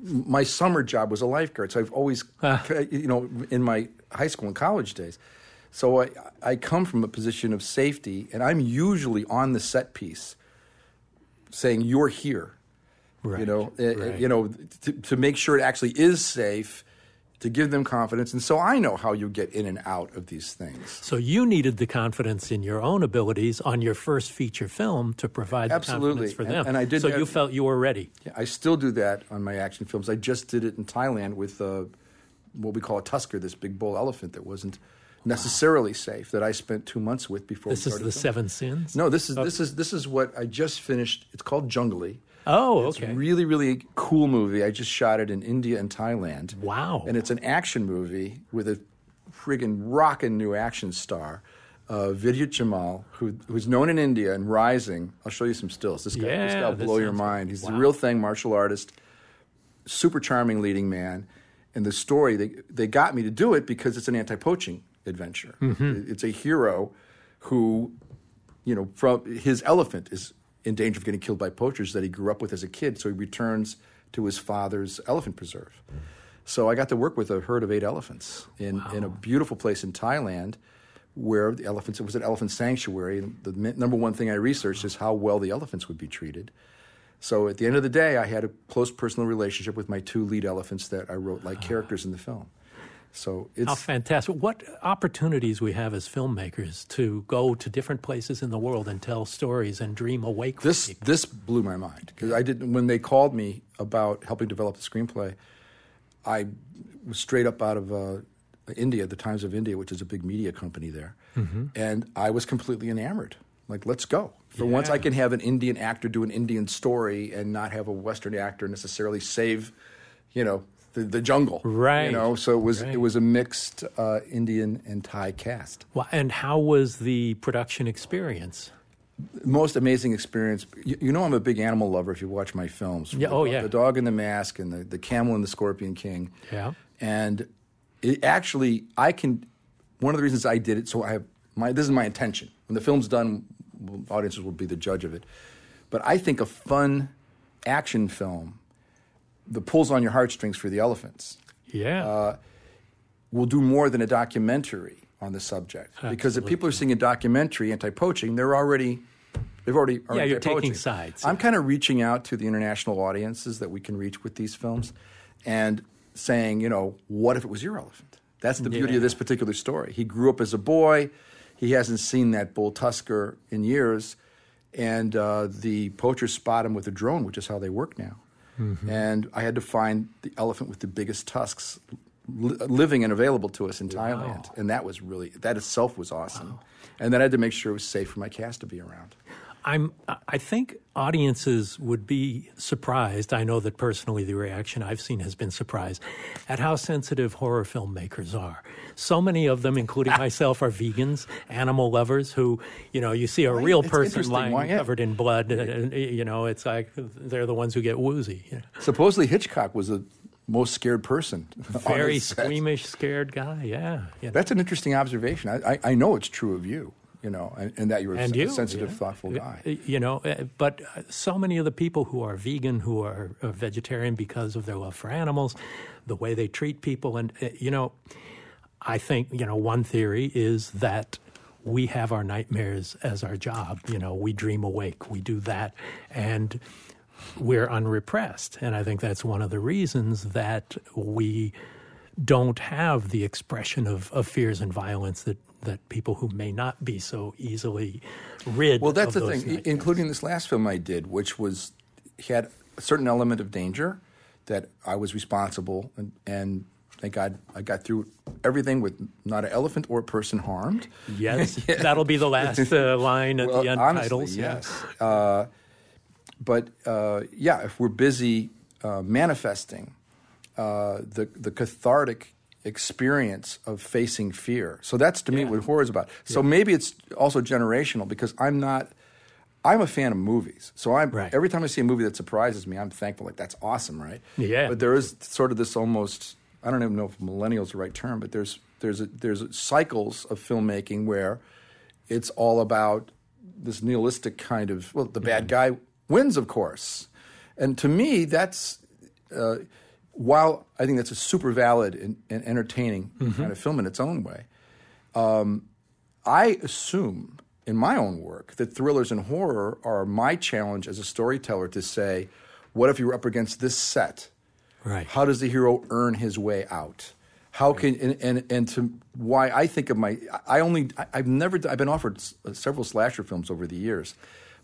my summer job was a lifeguard, so I've always, Ah. [LAUGHS] you know, in my high school and college days. So I, I come from a position of safety, and I'm usually on the set piece, saying you're here. Right. You know, uh, right. you know, to, to make sure it actually is safe, to give them confidence, and so I know how you get in and out of these things. So you needed the confidence in your own abilities on your first feature film to provide the Absolutely. confidence for And- them. and I did so have- you felt you were ready. Yeah, I still do that on my action films. I just did it in Thailand with uh, what we call a tusker, this big bull elephant that wasn't necessarily safe. That I spent two months with before. This is the filming. Seven Sins. No, this is this is this is what I just finished. It's called Junglee. Oh, It's okay. a really really cool movie. I just shot it in India and Thailand. Wow. And it's an action movie with a friggin' rockin' new action star. Uh, Vidyut Jammwal, who, who's known in India and rising. I'll show you some stills. This guy, this Yeah, guy will blow your mind. He's the real thing, martial artist super charming leading man. And the story, they, they got me to do it because it's an anti poaching adventure. Mm-hmm. It's a hero who, you know, from his elephant is in danger of getting killed by poachers that he grew up with as a kid. So he returns to his father's elephant preserve. So I got to work with a herd of eight elephants in, in a beautiful place in Thailand where the elephants, it was an elephant sanctuary. And the number one thing I researched is how well the elephants would be treated. So at the end of the day, I had a close personal relationship with my two lead elephants that I wrote like ah. characters in the film. So it's How fantastic. What opportunities we have as filmmakers to go to different places in the world and tell stories and dream awake this people. this blew my mind because I didn't when they called me about helping develop the screenplay. I was straight up out of uh, India, the Times of India, which is a big media company there, Mm-hmm. and I was completely enamored. Like, let's go. For once, I can have an Indian actor do an Indian story and not have a Western actor necessarily save, you know, the, the jungle. Right. You know, so it was Right. it was a mixed uh, Indian and Thai cast. Well, and how was the production experience? most amazing experience. You, you know, I'm a big animal lover. If you watch my films, Yeah, The oh, yeah. the dog in the mask and the, the camel and the scorpion king. Yeah. and it actually, I can. One of the reasons I did it, so I have my. This is my intention. When the film's done, audiences will be the judge of it. But I think a fun action film that pulls on your heartstrings for the elephants Yeah. Uh, will do more than a documentary on the subject. Because if people are seeing a documentary anti-poaching, they're already they've already Yeah, you're taking sides. I'm kind of reaching out to the international audiences that we can reach with these films, and saying, you know, what if it was your elephant? That's the beauty Yeah. of this particular story. He grew up as a boy. He hasn't seen that bull tusker in years, and uh, the poachers spot him with a drone, which is how they work now. Mm-hmm. And I had to find the elephant with the biggest tusks li- living and available to us in Thailand, and that was really that itself was awesome. And then I had to make sure it was safe for my cast to be around. I'm. I think audiences would be surprised. I know that personally, the reaction I've seen has been surprised at how sensitive horror filmmakers are. So many of them, including [LAUGHS] myself, are vegans, animal lovers. Who, you know, you see a real person lying yeah. covered in blood, and, and, you know, it's like they're the ones who get woozy. you know. Supposedly Hitchcock was a most scared person. [LAUGHS] Very the squeamish, scared guy. Yeah. yeah. That's an interesting observation. I, I, I know it's true of you, you know, and, and that you're and a, you, sensitive, thoughtful guy. Uh, You know, uh, but uh, so many of the people who are vegan, who are uh, vegetarian because of their love for animals, the way they treat people, and uh, you know, I think you know one theory is that we have our nightmares as our job. You know, we dream awake, we do that, and we're unrepressed. And I think that's one of the reasons that we don't have the expression of, of fears and violence that, that people who may not be so easily rid Well, that's the thing, nightmares. including this last film I did, which was had a certain element of danger that I was responsible, and, and thank God I got through everything with not an elephant or a person harmed. Yes, [LAUGHS] that'll be the last uh, line at Well, the end honestly, titles. yeah. yes. Uh, but uh, yeah, if we're busy uh, manifesting uh, the the cathartic experience of facing fear, so that's to me what horror is about. So maybe it's also generational because I'm not. I'm a fan of movies, so I'm Right. every time I see a movie that surprises me, I'm thankful. Like that's awesome, right? Yeah. But there is sort of this almost I don't even know if millennial is the right term, but there's there's a, there's cycles of filmmaking where it's all about this nihilistic kind of well the bad guy wins of course and to me that's uh, while i think that's a super valid and, and entertaining kind of film in its own way um, i assume in my own work that thrillers and horror are my challenge as a storyteller to say what if you're up against this set Right. how does the hero earn his way out? How can and, and and to why I think of my I only I've never I've been offered s- uh, several slasher films over the years,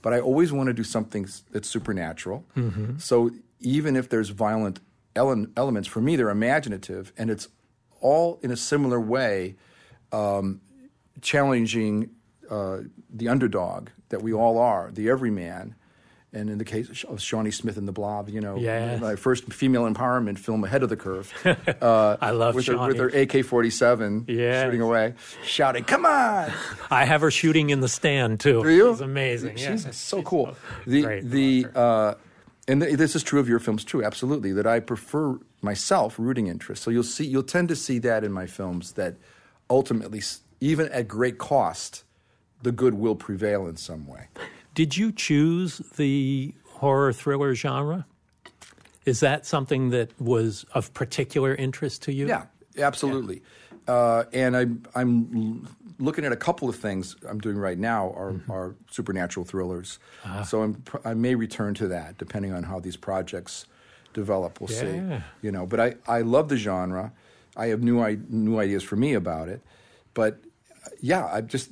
but I always want to do something that's supernatural. So even if there's violent ele- elements, for me they're imaginative, and it's all in a similar way, um, challenging uh, the underdog that we all are, the everyman. And in the case of Shawnee Smith and the Blob, you know, Yes. my first female empowerment film ahead of the curve. [LAUGHS] Uh, I love with her, with her AK forty seven shooting away, shouting, "Come on!" [LAUGHS] I have her shooting in the stand too. Do you? It's amazing. She's yeah. so cool. The great. the uh, and th- this is true of your films too. Absolutely, that I prefer myself rooting interest. So you'll see, you'll tend to see that in my films that ultimately, even at great cost, the good will prevail in some way. Did you choose the horror thriller genre? Is that something that was of particular interest to you? Yeah, absolutely. Uh, and I'm I'm looking at a couple of things I'm doing right now are Mm-hmm. are supernatural thrillers. Ah. So I'm, I may return to that depending on how these projects develop. We'll Yeah. see. You know, but I, I love the genre. I have new I, new ideas for me about it. But yeah, I'm just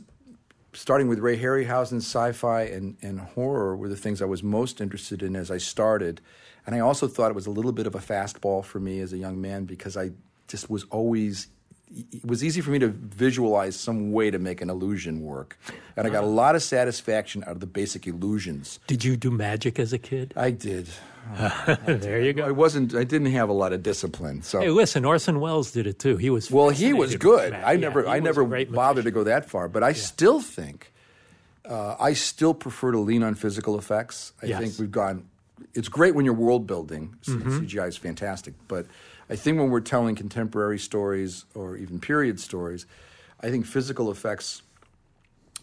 starting with Ray Harryhausen's sci-fi and, and horror were the things I was most interested in as I started. And I also thought it was a little bit of a fastball for me as a young man because I just was always it was easy for me to visualize some way to make an illusion work. And I got a lot of satisfaction out of the basic illusions. Did you do magic as a kid? I did. [LAUGHS] there you go. I wasn't I didn't have a lot of discipline. So Hey, listen, Orson Welles did it too. He was Well, he was good. I Yeah, never, I never bothered to go that far, but I still think, uh, I still prefer to lean on physical effects. I Yes. think we've gone. It's great when you're world building. Mm-hmm. CGI is fantastic, but I think when we're telling contemporary stories or even period stories, I think physical effects.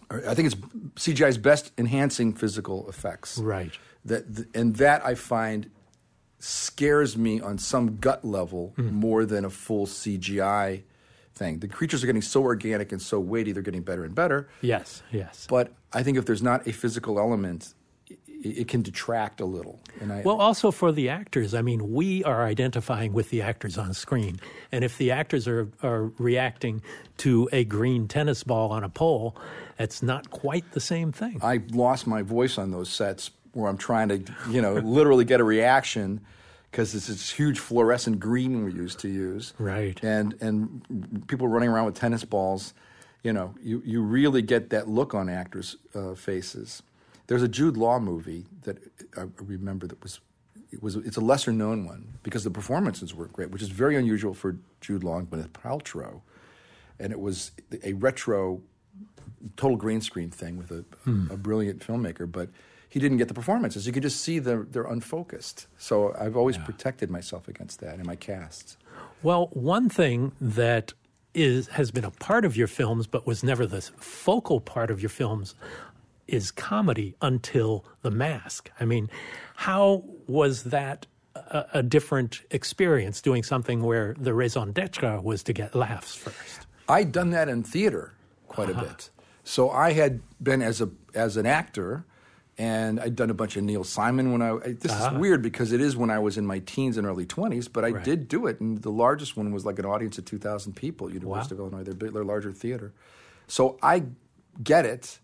Are, I think it's CGI's best enhancing physical effects. Right. That and that I find scares me on some gut level Hmm. more than a full CGI thing. The creatures are getting so organic and so weighty; they're getting better and better. Yes, yes. But I think if there's not a physical element, it, can detract a little. And I, Well, also for the actors, I mean, we are identifying with the actors on screen. And if the actors are, are reacting to a green tennis ball on a pole, it's not quite the same thing. I lost my voice on those sets where I'm trying to, you know, [LAUGHS] literally get a reaction because it's this huge fluorescent green we used to use. Right. And and people running around with tennis balls, you know, you, you really get that look on actors' uh, faces. There's a Jude Law movie that I remember that was it was it's a lesser known one because the performances were great, which is very unusual for Jude Law and Gwyneth Paltrow. And it was a retro total green screen thing with a, hmm. a brilliant filmmaker. But he didn't get the performances. You could just see they're, they're unfocused. So I've always protected myself against that in my casts. Well, one thing that is has been a part of your films, but was never the focal part of your films, is comedy until The Mask. I mean, how was that a, a different experience doing something where the raison d'etre was to get laughs first? I'd done that in theater quite a uh-huh. bit. So I had been as a as an actor, and I'd done a bunch of Neil Simon when I. This is ah. weird because it is when I was in my teens and early twenties, but I Right. did do it, and the largest one was like an audience of two thousand people, University of Illinois. They're larger theater, so I get it.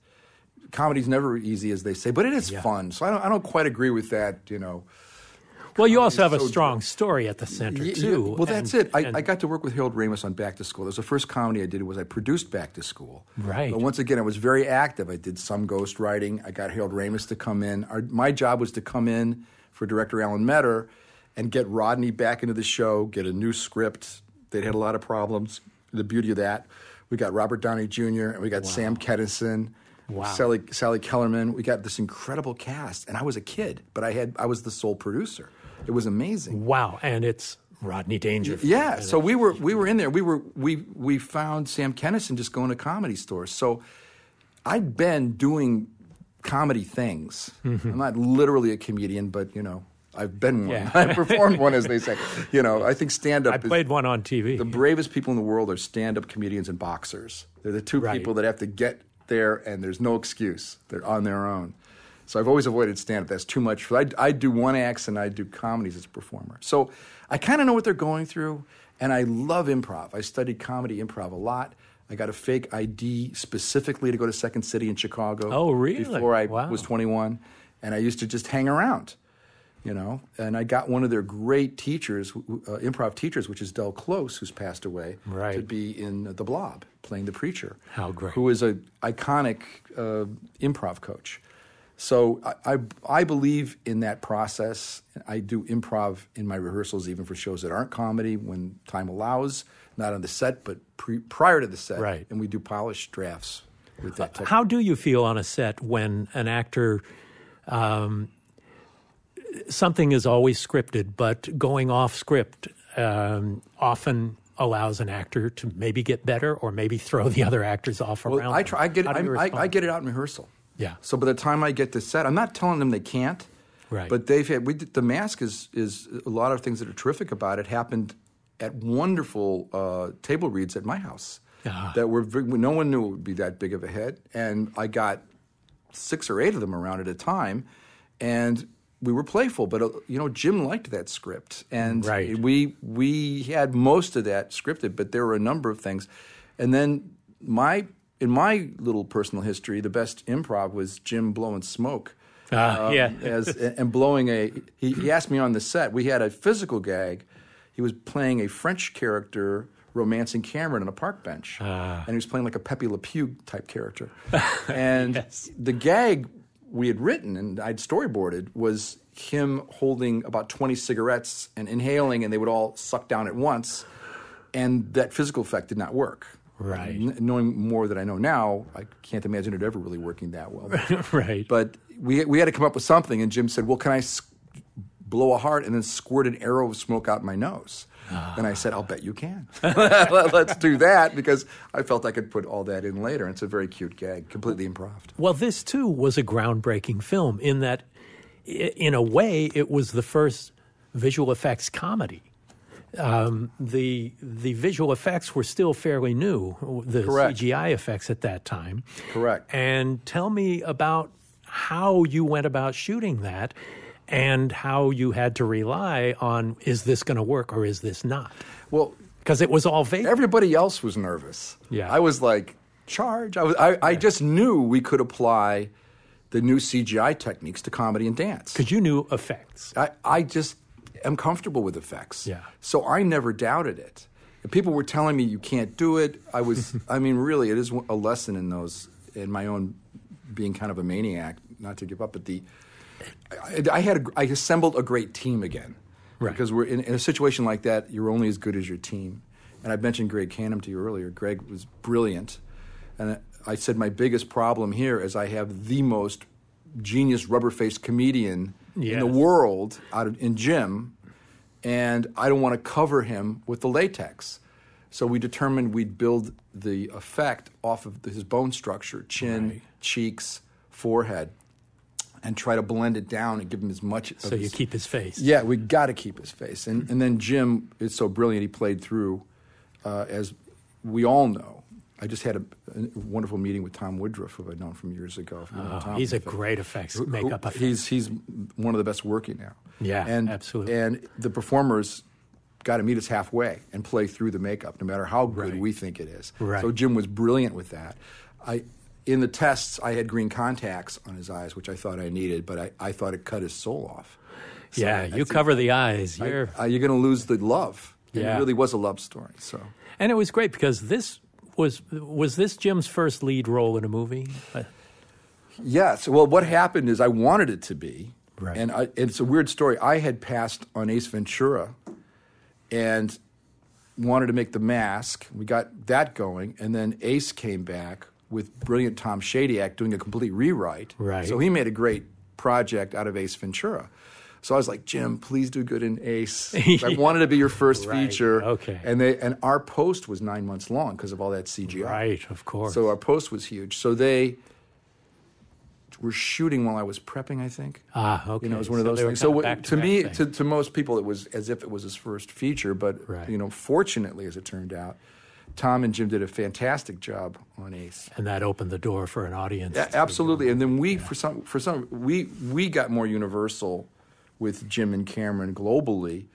Comedy's never easy, as they say, but it is fun. So I don't I don't quite agree with that. You know. Well, you also have a so- strong story at the center Y- y- too. Well, that's and- it. I, and- I got to work with Harold Ramis on Back to School. That was the first comedy I did. Was I produced Back to School? Right. But once again, I was very active. I did some ghost writing. I got Harold Ramis to come in. Our, my job was to come in for director Alan Metter and get Rodney back into the show, get a new script. They'd had a lot of problems. The beauty of that, we got Robert Downey Jr. and we got Sam Kinison. Wow. Sally, Sally Kellerman. We got this incredible cast, and I was a kid, but I had I was the sole producer. It was amazing. wow, and it's Rodney Dangerfield. Yeah, so we were we were in there. We were we we found Sam Kinison just going to comedy stores. So I'd been doing comedy things. Mm-hmm. I'm not literally a comedian, but you know, I've been one. Yeah. [LAUGHS] I performed one, as they say. You know, I think stand up. I played one on TV. The bravest people in the world are stand up comedians and boxers. They're the two Right. people that have to get there, and there's no excuse. They're on their own. So I've always avoided stand up. That's too much. For, I, I do one acts and I do comedies as a performer. So I kind of know what they're going through, and I love improv. I studied comedy improv a lot. I got a fake ID specifically to go to Second City in Chicago. Oh, really? Before I Wow. was 21, and I used to just hang around you know. And I got one of their great teachers, uh, improv teachers, which is Del Close, who's passed away, Right. to be in The Blob, playing the preacher. How great. Who is an iconic uh, improv coach. So I, I, I believe in that process. I do improv in my rehearsals, even for shows that aren't comedy, when time allows, not on the set, but pre, prior to the set. Right. And we do polished drafts with that technique. How do you feel on a set when an actor, um, something is always scripted, but going off script um, often allows an actor to maybe get better or maybe throw the other actors off Well, around? I try. I get. You I, I, I get it out in rehearsal. Yeah. So by the time I get to set, I'm not telling them they can't. Right. But they've had. We did, the mask is is a lot of things that are terrific about it happened at wonderful uh, table reads at my house. Ah. That were no one knew it would be that big of a hit, and I got six or eight of them around at a time, and we were playful. But uh, you know, Jim liked that script, and Right. we we had most of that scripted, but there were a number of things, and then my in my little personal history, the best improv was Jim blowing smoke. Ah, um, yeah. [LAUGHS] as [LAUGHS] and blowing a. He, he asked me on the set. We had a physical gag. He was playing a French character romancing Cameron on a park bench, Ah. and he was playing like a Pepe Le Pew type character. [LAUGHS] And the gag we had written and I'd storyboarded was him holding about twenty cigarettes and inhaling, and they would all suck down at once, and that physical effect did not work. Right. N- knowing more that I know now, I can't imagine it ever really working that well. [LAUGHS] right. But we we had to come up with something, and Jim said, "Well, can I s- blow a heart and then squirt an arrow of smoke out my nose?" And I said, "I'll bet you can. [LAUGHS] Let's do that," because I felt I could put all that in later. And it's a very cute gag, completely improv. Well, this too was a groundbreaking film in that, in a way, it was the first visual effects comedy. Um, the the visual effects were still fairly new, the Correct. CGI effects at that time. Correct. And tell me about how you went about shooting that, and how you had to rely on is this going to work or is this not? Well, Because it was all vague. everybody else was nervous. Yeah. I was like, charge. I was. I, I just knew we could apply the new CGI techniques to comedy and dance. Because you knew effects. I, I just am comfortable with effects. Yeah. So I never doubted it. If people were telling me you can't do it, I was, [LAUGHS] I mean, really, it is a lesson in those, in my own being kind of a maniac, not to give up. But the, I, I had, a, I assembled a great team again. Right. Because we're in, in a situation like that, you're only as good as your team. And I mentioned Greg Cannom to you earlier. Greg was brilliant. And I said my biggest problem here is I have the most genius rubber faced comedian in the world out of, in Jim, and I don't want to cover him with the latex. So we determined we'd build the effect off of his bone structure, chin, Right. cheeks, forehead, and try to blend it down and give him as much. So you keep his face. Yeah, we got to keep his face. And, and then Jim is so brilliant, he played through, uh, as we all know. I just had a, a wonderful meeting with Tom Woodruff, who I'd known from years ago. If you know Oh, he's a great effects who- who- makeup effect. He's he's one of the best working now. Yeah, and absolutely. And the performers got to meet us halfway and play through the makeup, no matter how good Right. we think it is. Right. So Jim was brilliant with that. I in the tests, I had green contacts on his eyes, which I thought I needed, but I, I thought it cut his soul off. So yeah, you cover the eyes. You're, uh, you're going to lose the love. Yeah. It really was a love story. So and it was great because this was was this Jim's first lead role in a movie. Uh, yes. Well, what happened is I wanted it to be, Right. and I, it's a weird story. I had passed on Ace Ventura, and wanted to make the mask. We got that going, and then Ace came back with brilliant Tom Shadyac doing a complete rewrite. Right. So he made a great project out of Ace Ventura. So I was like, Jim, please do good in Ace. [LAUGHS] I wanted to be your first Right. feature. Okay. And they and our post was nine months long because of all that CGI. Right, of course. So our post was huge. So they were shooting while I was prepping, I think. Ah, okay. You know, it was one of those things. So what- back-to-back me, to, to most people, it was as if it was his first feature. But Right. you know, fortunately, as it turned out, Tom and Jim did a fantastic job on Ace. and that opened the door for an audience. A- absolutely. And then we, for some, for some, we we got more universal with Jim and Cameron globally.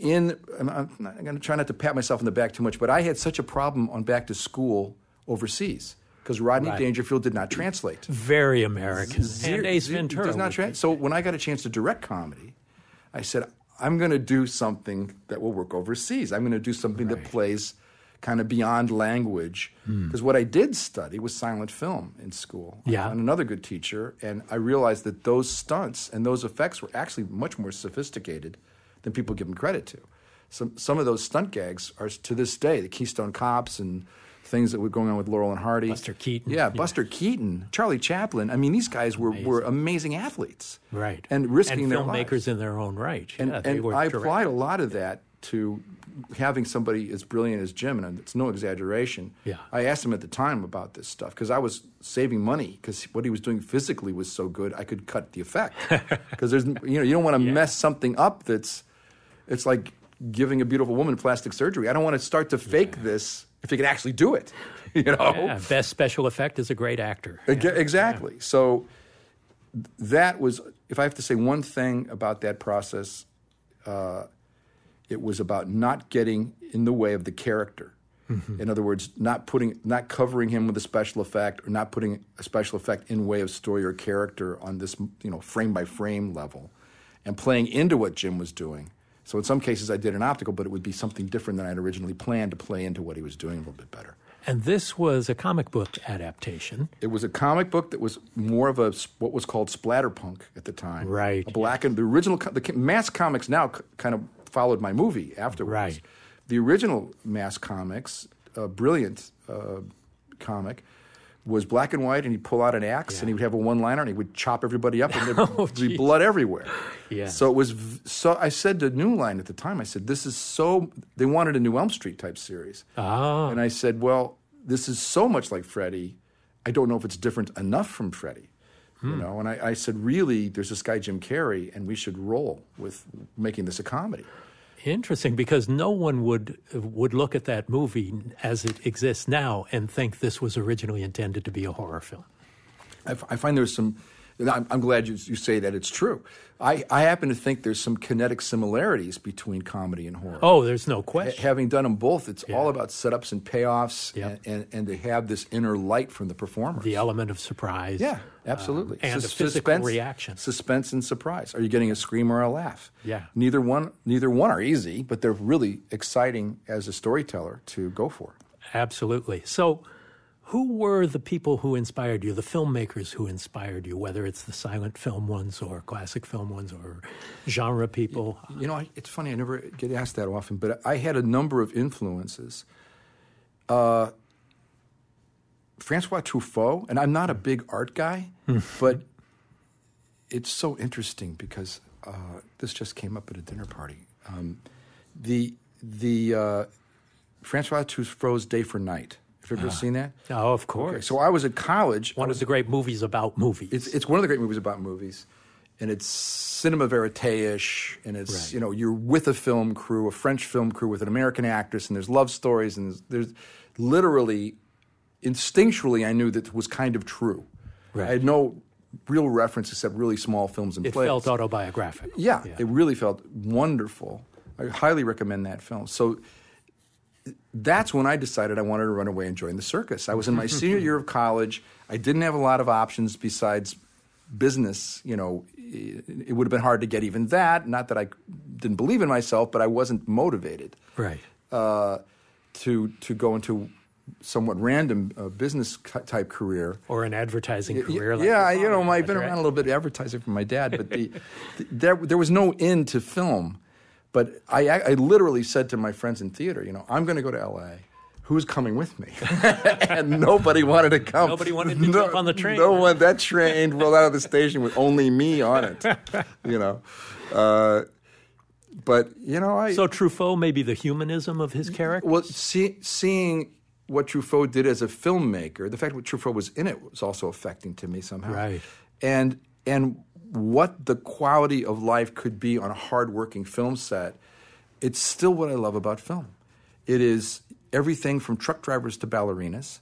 In, I'm not going to try not to pat myself in the back too much, but I had such a problem on Back to School overseas because Rodney Right. Dangerfield did not translate. Very American. Zero- and Ace Ventura. does not was- trans- so when I got a chance to direct comedy, I said, I'm going to do something that will work overseas. I'm going to do something that plays kind of beyond language. Hmm. Because what I did study was silent film in school. Yeah. And another good teacher. And I realized that those stunts and those effects were actually much more sophisticated than people give them credit to. Some, some of those stunt gags are to this day, the Keystone Cops and things that were going on with Laurel and Hardy. Buster Keaton. Yeah, Yeah. Buster Keaton, Charlie Chaplin. I mean, these guys were, were amazing athletes. Right. And risking and their filmmakers lives. in their own right. And, yeah, and were I applied a lot of that to having somebody as brilliant as Jim, and it's no exaggeration. Yeah. I asked him at the time about this stuff because I was saving money because what he was doing physically was so good I could cut the effect. [LAUGHS] Because there's you know you don't want to mess something up that's it's like giving a beautiful woman plastic surgery. I don't want to start to fake this if you can actually do it. [LAUGHS] You know. Yeah, best special effect is a great actor. Exactly. So that was, if I have to say one thing about that process, uh, it was about not getting in the way of the character. Mm-hmm. In other words, not putting, not covering him with a special effect, or not putting a special effect in way of story or character on this, you know, frame by frame level, and playing into what Jim was doing. So in some cases, I did an optical, but it would be something different than I'd originally planned to play into what he was doing a little bit better. And this was a comic book adaptation. It was a comic book that was more of a what was called splatterpunk at the time. Right. A black and the original the Mask comics now kind of followed my movie afterwards. Right. The original Mask comics, a brilliant uh, comic, was black and white, and he'd pull out an axe and he would have a one-liner and he would chop everybody up, and [LAUGHS] there'd Oh, be blood everywhere. Yeah. So it was v- so. I said to New Line at the time, I said, "This is so." They wanted a New Elm Street type series. Ah. And I said, well, this is so much like Freddy. I don't know if it's different enough from Freddy. Hmm. You know, and I, I said, really, there's this guy Jim Carrey, and we should roll with making this a comedy. Interesting, because no one would would look at that movie as it exists now and think this was originally intended to be a horror film. I, f- I find there's some. I'm, I'm glad you, you say that it's true. I, I happen to think there's some kinetic similarities between comedy and horror. Oh, there's no Ha- question. Having done them both, it's all about setups and payoffs, Yep. and, and, and to have this inner light from the performers. The element of surprise. Yeah, absolutely. Um, and Sus- physical reaction. suspense and surprise. Are you getting a scream or a laugh? Yeah. Neither one, neither one are easy, but they're really exciting as a storyteller to go for. Absolutely. So, who were the people who inspired you, the filmmakers who inspired you, whether it's the silent film ones or classic film ones or genre people? You know, I, it's funny. I never get asked that often, but I had a number of influences. Uh, Francois Truffaut, and I'm not a big art guy, [LAUGHS] but it's so interesting because uh, this just came up at a dinner party. Um, the the uh, Francois Truffaut's Day for Night. Have you ever ah. seen that? Oh, of course. Okay, so I was at college. One of the great movies about movies. It's it's one of the great movies about movies, and it's cinema verite-ish, and it's Right. you know you're with a film crew, a French film crew with an American actress, and there's love stories, and there's, there's literally, instinctually, I knew that it was kind of true. Right. I had no real reference except really small films and it plays. felt autobiographic. Yeah, it really felt wonderful. I highly recommend that film. So that's when I decided I wanted to run away and join the circus. I was in my [LAUGHS] senior year of college. I didn't have a lot of options besides business. You know, it, would have been hard to get even that. Not that I didn't believe in myself, but I wasn't motivated Right. uh, to to go into somewhat random uh, business type career. Or an advertising career. like yeah, you know, I've been around right? a little bit of advertising from my dad, but the, [LAUGHS] the, there there was no end to film. But I, I literally said to my friends in theater, you know, I'm going to go to L.A. Who's coming with me? [LAUGHS] and nobody wanted to come. Nobody wanted to jump on the train. No one. That train rolled out of the station with only me on it. [LAUGHS] You know, uh, but you know, I So Truffaut, maybe the humanism of his character. well, see, seeing what Truffaut did as a filmmaker, the fact that Truffaut was in it was also affecting to me somehow. Right. And and what the quality of life could be on a hardworking film set, it's still what I love about film. It is everything from truck drivers to ballerinas.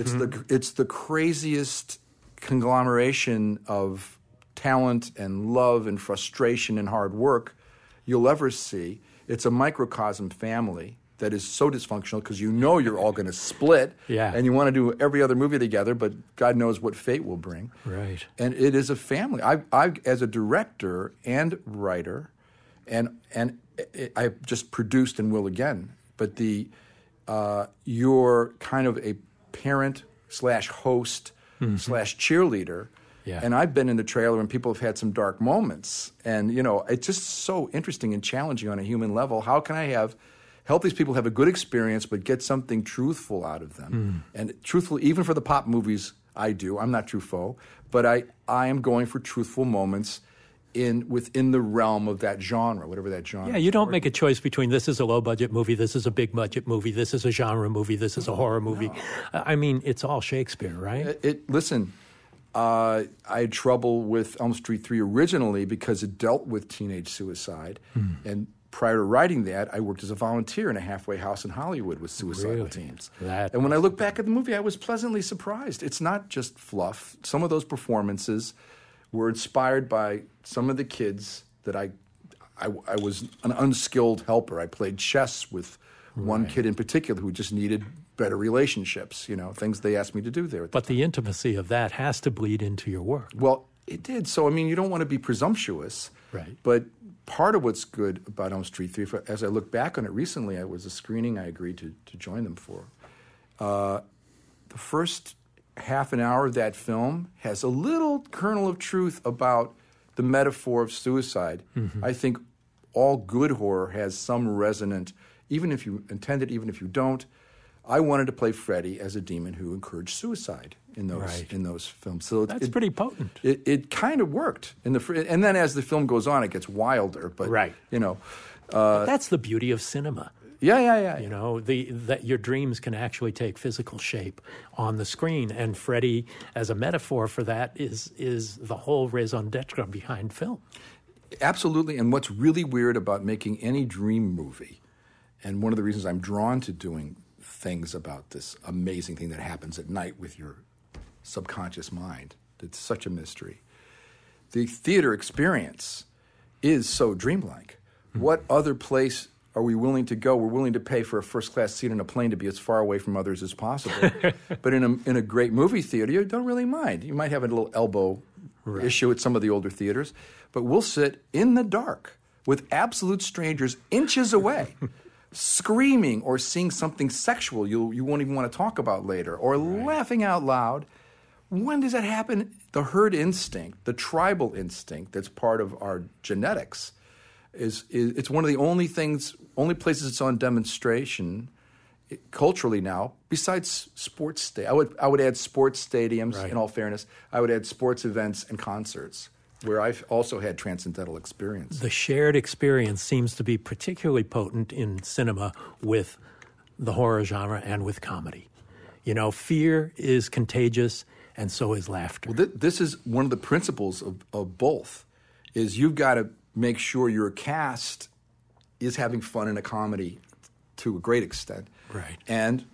It's the mm-hmm. it's the craziest conglomeration of talent and love and frustration and hard work you'll ever see. It's a microcosm family that is so dysfunctional because you know you're all going to split, Yeah. and you want to do every other movie together, but God knows what fate will bring. Right. And it is a family. I, I, as a director and writer, and and I- I've just produced and will again. But the uh, you're kind of a parent slash host slash cheerleader. Yeah. And I've been in the trailer and people have had some dark moments. And, you know, it's just so interesting and challenging on a human level. How can I have help these people have a good experience but get something truthful out of them? And truthful even for the pop movies I do. I'm not Truffaut, but I, I am going for truthful moments in within the realm of that genre, whatever that genre. Yeah, you don't make a choice between this is a low budget movie, this is a big budget movie, this is a genre movie, this is a horror movie. I mean, it's all Shakespeare, right? It, it- listen, uh, I had trouble with Elm Street 3 originally because it dealt with teenage suicide. And prior to writing that, I worked as a volunteer in a halfway house in Hollywood with suicidal Really? teens. That and when I look back at the movie, I was pleasantly surprised. It's not just fluff. Some of those performances were inspired by some of the kids that I, I, I was an unskilled helper. I played chess with one kid in particular who just needed better relationships, you know, things they asked me to do there. But the intimacy of that has to bleed into your work. Well, it did. So, I mean, you don't want to be presumptuous. Right. But part of what's good about Elm Street 3, as I look back on it recently, I was a screening I agreed to, to join them for. Uh, the first half an hour of that film has a little kernel of truth about the metaphor of suicide. I think all good horror has some resonant, even if you intend it, even if you don't. I wanted to play Freddy as a demon who encouraged suicide in those Right. in those films. So That's it- pretty potent. it, it kind of worked in the and then as the film goes on, it gets wilder. But Right. you know, uh, But that's the beauty of cinema. yeah, yeah, yeah. You know, the that your dreams can actually take physical shape on the screen. And Freddy, as a metaphor for that, is is the whole raison d'etre behind film. Absolutely. And what's really weird about making any dream movie, and one of the reasons I'm drawn to doing things about this amazing thing that happens at night with your subconscious mind, it's such a mystery. The theater experience is so dreamlike. Hmm. What other place are we willing to go? We're willing to pay for a first class seat in a plane to be as far away from others as possible. [LAUGHS] but in a, in a great movie theater, you don't really mind. You might have a little elbow issue at some of the older theaters, but we'll sit in the dark with absolute strangers inches away. [LAUGHS] Screaming or seeing something sexual you, you won't even want to talk about later, or laughing out loud. When does that happen? The herd instinct, the tribal instinct that's part of our genetics, is, is it's one of the only things, only places it's on demonstration culturally now, besides sports sta- I would I would add sports stadiums. Right. In all fairness, I would add sports events and concerts where I've also had transcendental experience. The shared experience seems to be particularly potent in cinema with the horror genre and with comedy. You know, fear is contagious, and so is laughter. Well, th- this is one of the principles of, of both. Is you've got to make sure your cast is having fun in a comedy to a great extent, Right. And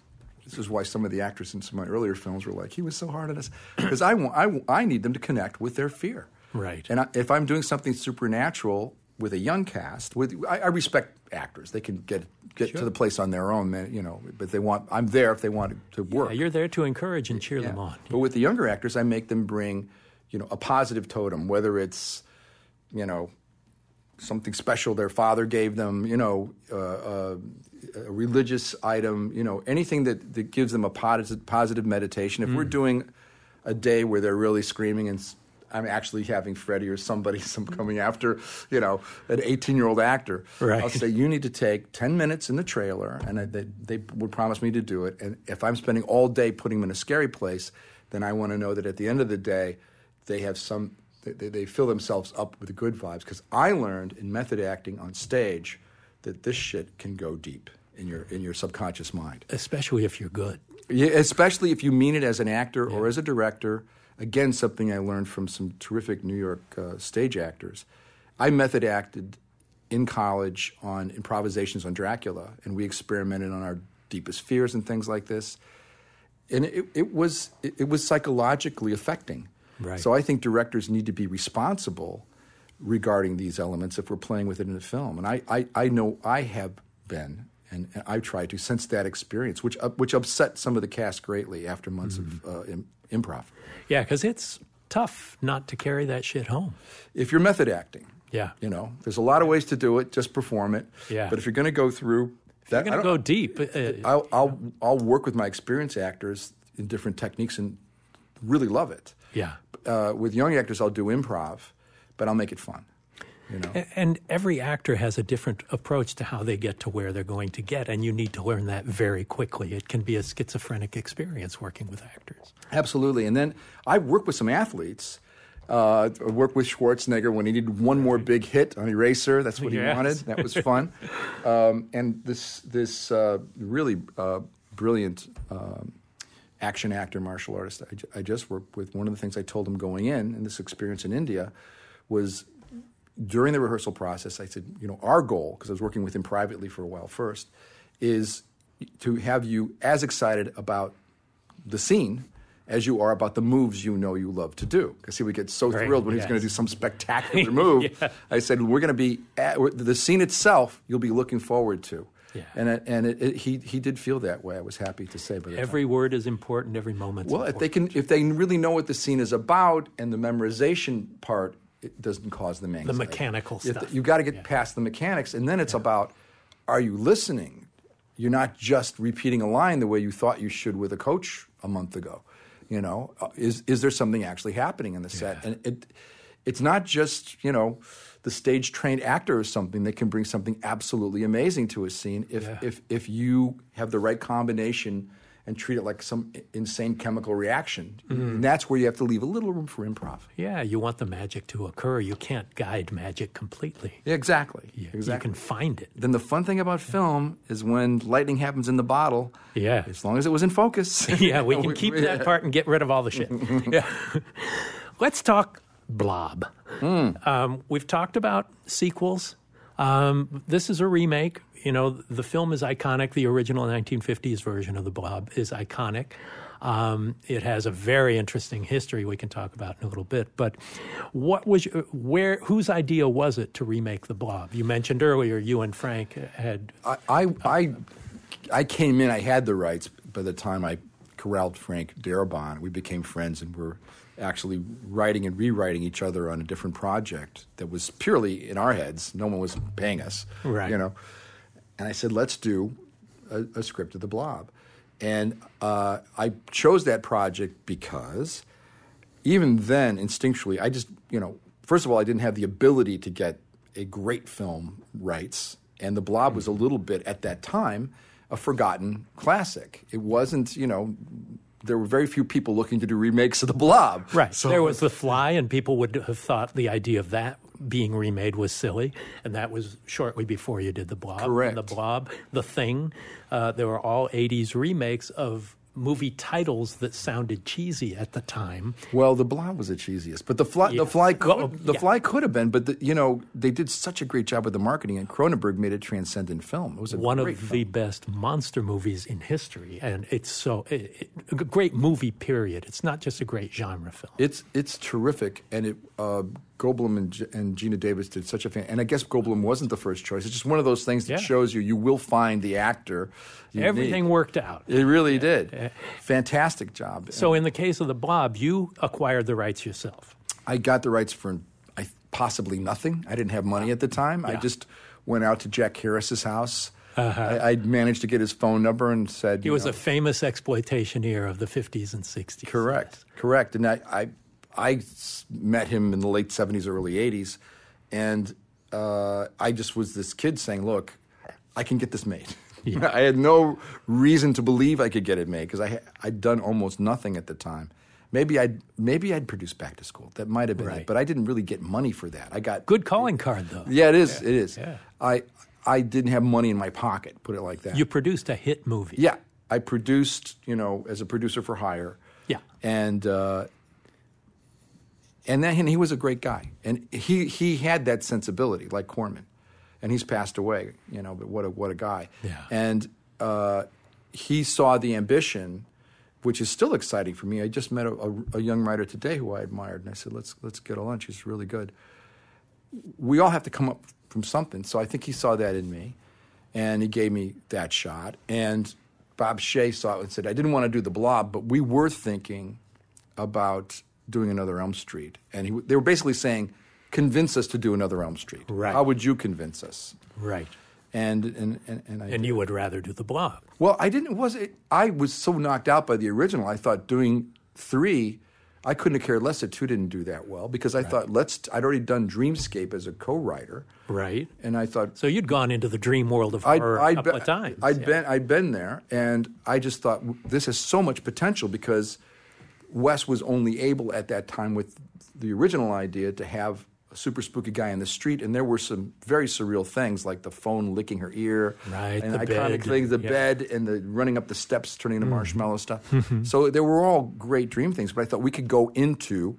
this is why some of the actors in some of my earlier films were like, "He was so hard on us," because I, want, I, I need them to connect with their fear, Right. And I, if I'm doing something supernatural with a young cast, with I, I respect actors; they can get get to the place on their own, you know. But they want I'm there if they want to work. Yeah, you're there to encourage and cheer them on. But with the younger actors, I make them bring, you know, a positive totem, whether it's, you know, something special their father gave them, you know, uh, uh, a religious item, you know, anything that, that gives them a positive, positive meditation. If we're Mm. doing a day where they're really screaming and I'm actually having Freddy or somebody [LAUGHS] some coming after, you know, an 18 year old actor. Right. I'll say, you need to take 10 minutes in the trailer, and I, they, they would promise me to do it. And if I'm spending all day putting them in a scary place, then I want to know that at the end of the day, they have some, they, they, they fill themselves up with good vibes. Because I learned in method acting on stage that this shit can go deep in your, in your subconscious mind. Especially if you're good. Yeah, especially if you mean it as an actor or as a director. Again, something I learned from some terrific New York uh, stage actors. I method acted in college on improvisations on Dracula, and we experimented on our deepest fears and things like this. And it, it was it, it was psychologically affecting. Right. So I think directors need to be responsible regarding these elements if we're playing with it in a film. And I, I, I know I have been, and, and I tried to since that experience, which up, which upset some of the cast greatly after months of uh, improv. Yeah, because it's tough not to carry that shit home. If you're method acting, Yeah. you know, there's a lot of ways to do it. Just perform it. Yeah. But if you're going to go through, that, You're I going to go deep. Uh, I'll, I'll I'll work with my experienced actors in different techniques and really love it. yeah. Uh, with young actors, I'll do improv, but I'll make it fun. You know. And every actor has a different approach to how they get to where they're going to get, and you need to learn that very quickly. It can be a schizophrenic experience working with actors. Absolutely. And then I worked with some athletes. Uh, I worked with Schwarzenegger when he needed one more big hit on Eraser. That's what he Yes. wanted. That was fun. [LAUGHS] um, and this this uh, really uh, brilliant um, action actor, martial artist I, just worked with. One of the things I told him going in, in this experience in India, was during the rehearsal process, I said, you know, our goal, because I was working with him privately for a while first, is to have you as excited about the scene as you are about the moves you know you love to do. Because he would get so Right, thrilled when he's yes. going to do some spectacular [LAUGHS] move. I said, we're going to be at, the scene itself. You'll be looking forward to. Yeah. And it, and it, it, he he did feel that way. I was happy to say. But the time. Every word is important. Every moment. Well, if they can, if they really know what the scene is about, and the memorization part it doesn't cause them anxiety. The mechanical If stuff. you got to get past the mechanics, and then it's about: Are you listening? You're not just repeating a line the way you thought you should with a coach a month ago. You know, Uh, is is there something actually happening in the set? And it, it's not just you know the stage trained actor or something that can bring something absolutely amazing to a scene if Yeah. if if you have the right combination and treat it like some insane chemical reaction. And that's where you have to leave a little room for improv. yeah, you want the magic to occur. You can't guide magic completely. Yeah, exactly. You, exactly. you can find it. then the fun thing about film is when lightning happens in the bottle. Yeah. As long as it was in focus. [LAUGHS] Yeah, we [LAUGHS] can keep that part and get rid of all the shit. [LAUGHS] yeah. Let's talk Blob. Um, we've talked about sequels. Um, this is a remake. You know, the film is iconic. The original 1950s version of the Blob is iconic. Um, it has a very interesting history we can talk about in a little bit. But what was your- where? Whose idea was it to remake the Blob? You mentioned earlier you and Frank had I, I, I, I came in, I had the rights by the time I corralled Frank Darabont. We became friends and were actually writing and rewriting each other on a different project that was purely in our heads. No one was paying us. Right. You know? And I said, let's do a, a script of the blob. And uh, I chose that project because even then, instinctually, I just, you know, first of all, I didn't have the ability to get a great film rights. And The Blob was a little bit, at that time, a forgotten classic. It wasn't, you know, there were very few people looking to do remakes of The Blob. Right. So there was The Fly, and people would have thought the idea of that being remade was silly, and that was shortly before you did The Blob. Correct. The Blob, The Thing. Uh, there were all 80s remakes of movie titles that sounded cheesy at the time. Well, the Blob was the cheesiest, but the fly, the fly, could, Well, the yeah. fly could have been. But the, you know, they did such a great job with the marketing, and Cronenberg made a transcendent film. It was a One of film. the best monster movies in history, and it's so it, it, a great movie. Period. It's not just a great genre film. It's it's terrific, and it uh, Goldblum and, G- and Geena Davis did such a fan. And I guess Goldblum wasn't the first choice. It's just one of those things that Yeah. shows you you will find the actor. You Everything worked out. It really did. Fantastic job. So, in the case of the Blob, you acquired the rights yourself. I got the rights for I, possibly nothing. I didn't have money at the time. I just went out to Jack Harris's house. I, I managed to get his phone number and said Uh-huh. He was know, a famous exploitationeer of the 50s and 60s. Correct, correct. And I, I met him in the late '70s, early '80s, and uh, I just was this kid saying, "Look, I can get this made." [LAUGHS] I had no reason to believe I could get it made because I I'd done almost nothing at the time. Maybe I'd maybe I'd produce Back to School. That might have been Right. it, but I didn't really get money for that. I got Good calling card, though. Yeah, it is. It is. yeah. I I didn't have money in my pocket. Put it like that. You produced a hit movie. Yeah, I produced, you know, as a producer for hire. Yeah. and uh, and then and he was a great guy, and he he had that sensibility like Corman, and he's passed away, you know. But what a what a guy. Yeah. and uh, he saw the ambition. Which is still exciting for me. I just met a, a, a young writer today who I admired, and I said, "Let's let's get a lunch. He's really good." we all have to come up from something. So I think he saw that in me, and he gave me that shot. And Bob Shaye saw it and said, I didn't want to do the blob, but we were thinking about doing another Elm Street. And he, they were basically saying, convince us to do another Elm Street. Right. How would you convince us? Right. And and and, and I And you would rather do the Blob. well, I didn't. Was it? I was so knocked out by the original. I thought doing three, I couldn't have cared less that two didn't do that well because I thought let's. I'd already done Dreamscape as a co-writer, Right. and I thought So you'd gone into the dream world of I'd, horror I'd a couple be- of times. I'd Yeah. been I'd been there, and I just thought this has so much potential because Wes was only able at that time with the original idea to have a super spooky guy in the street, and there were some very surreal things like the phone licking her ear, Right, and the iconic bed, things, the yeah. Mm-hmm. bed and the running up the steps, turning into marshmallow stuff. so there were all great dream things, but I thought we could go into.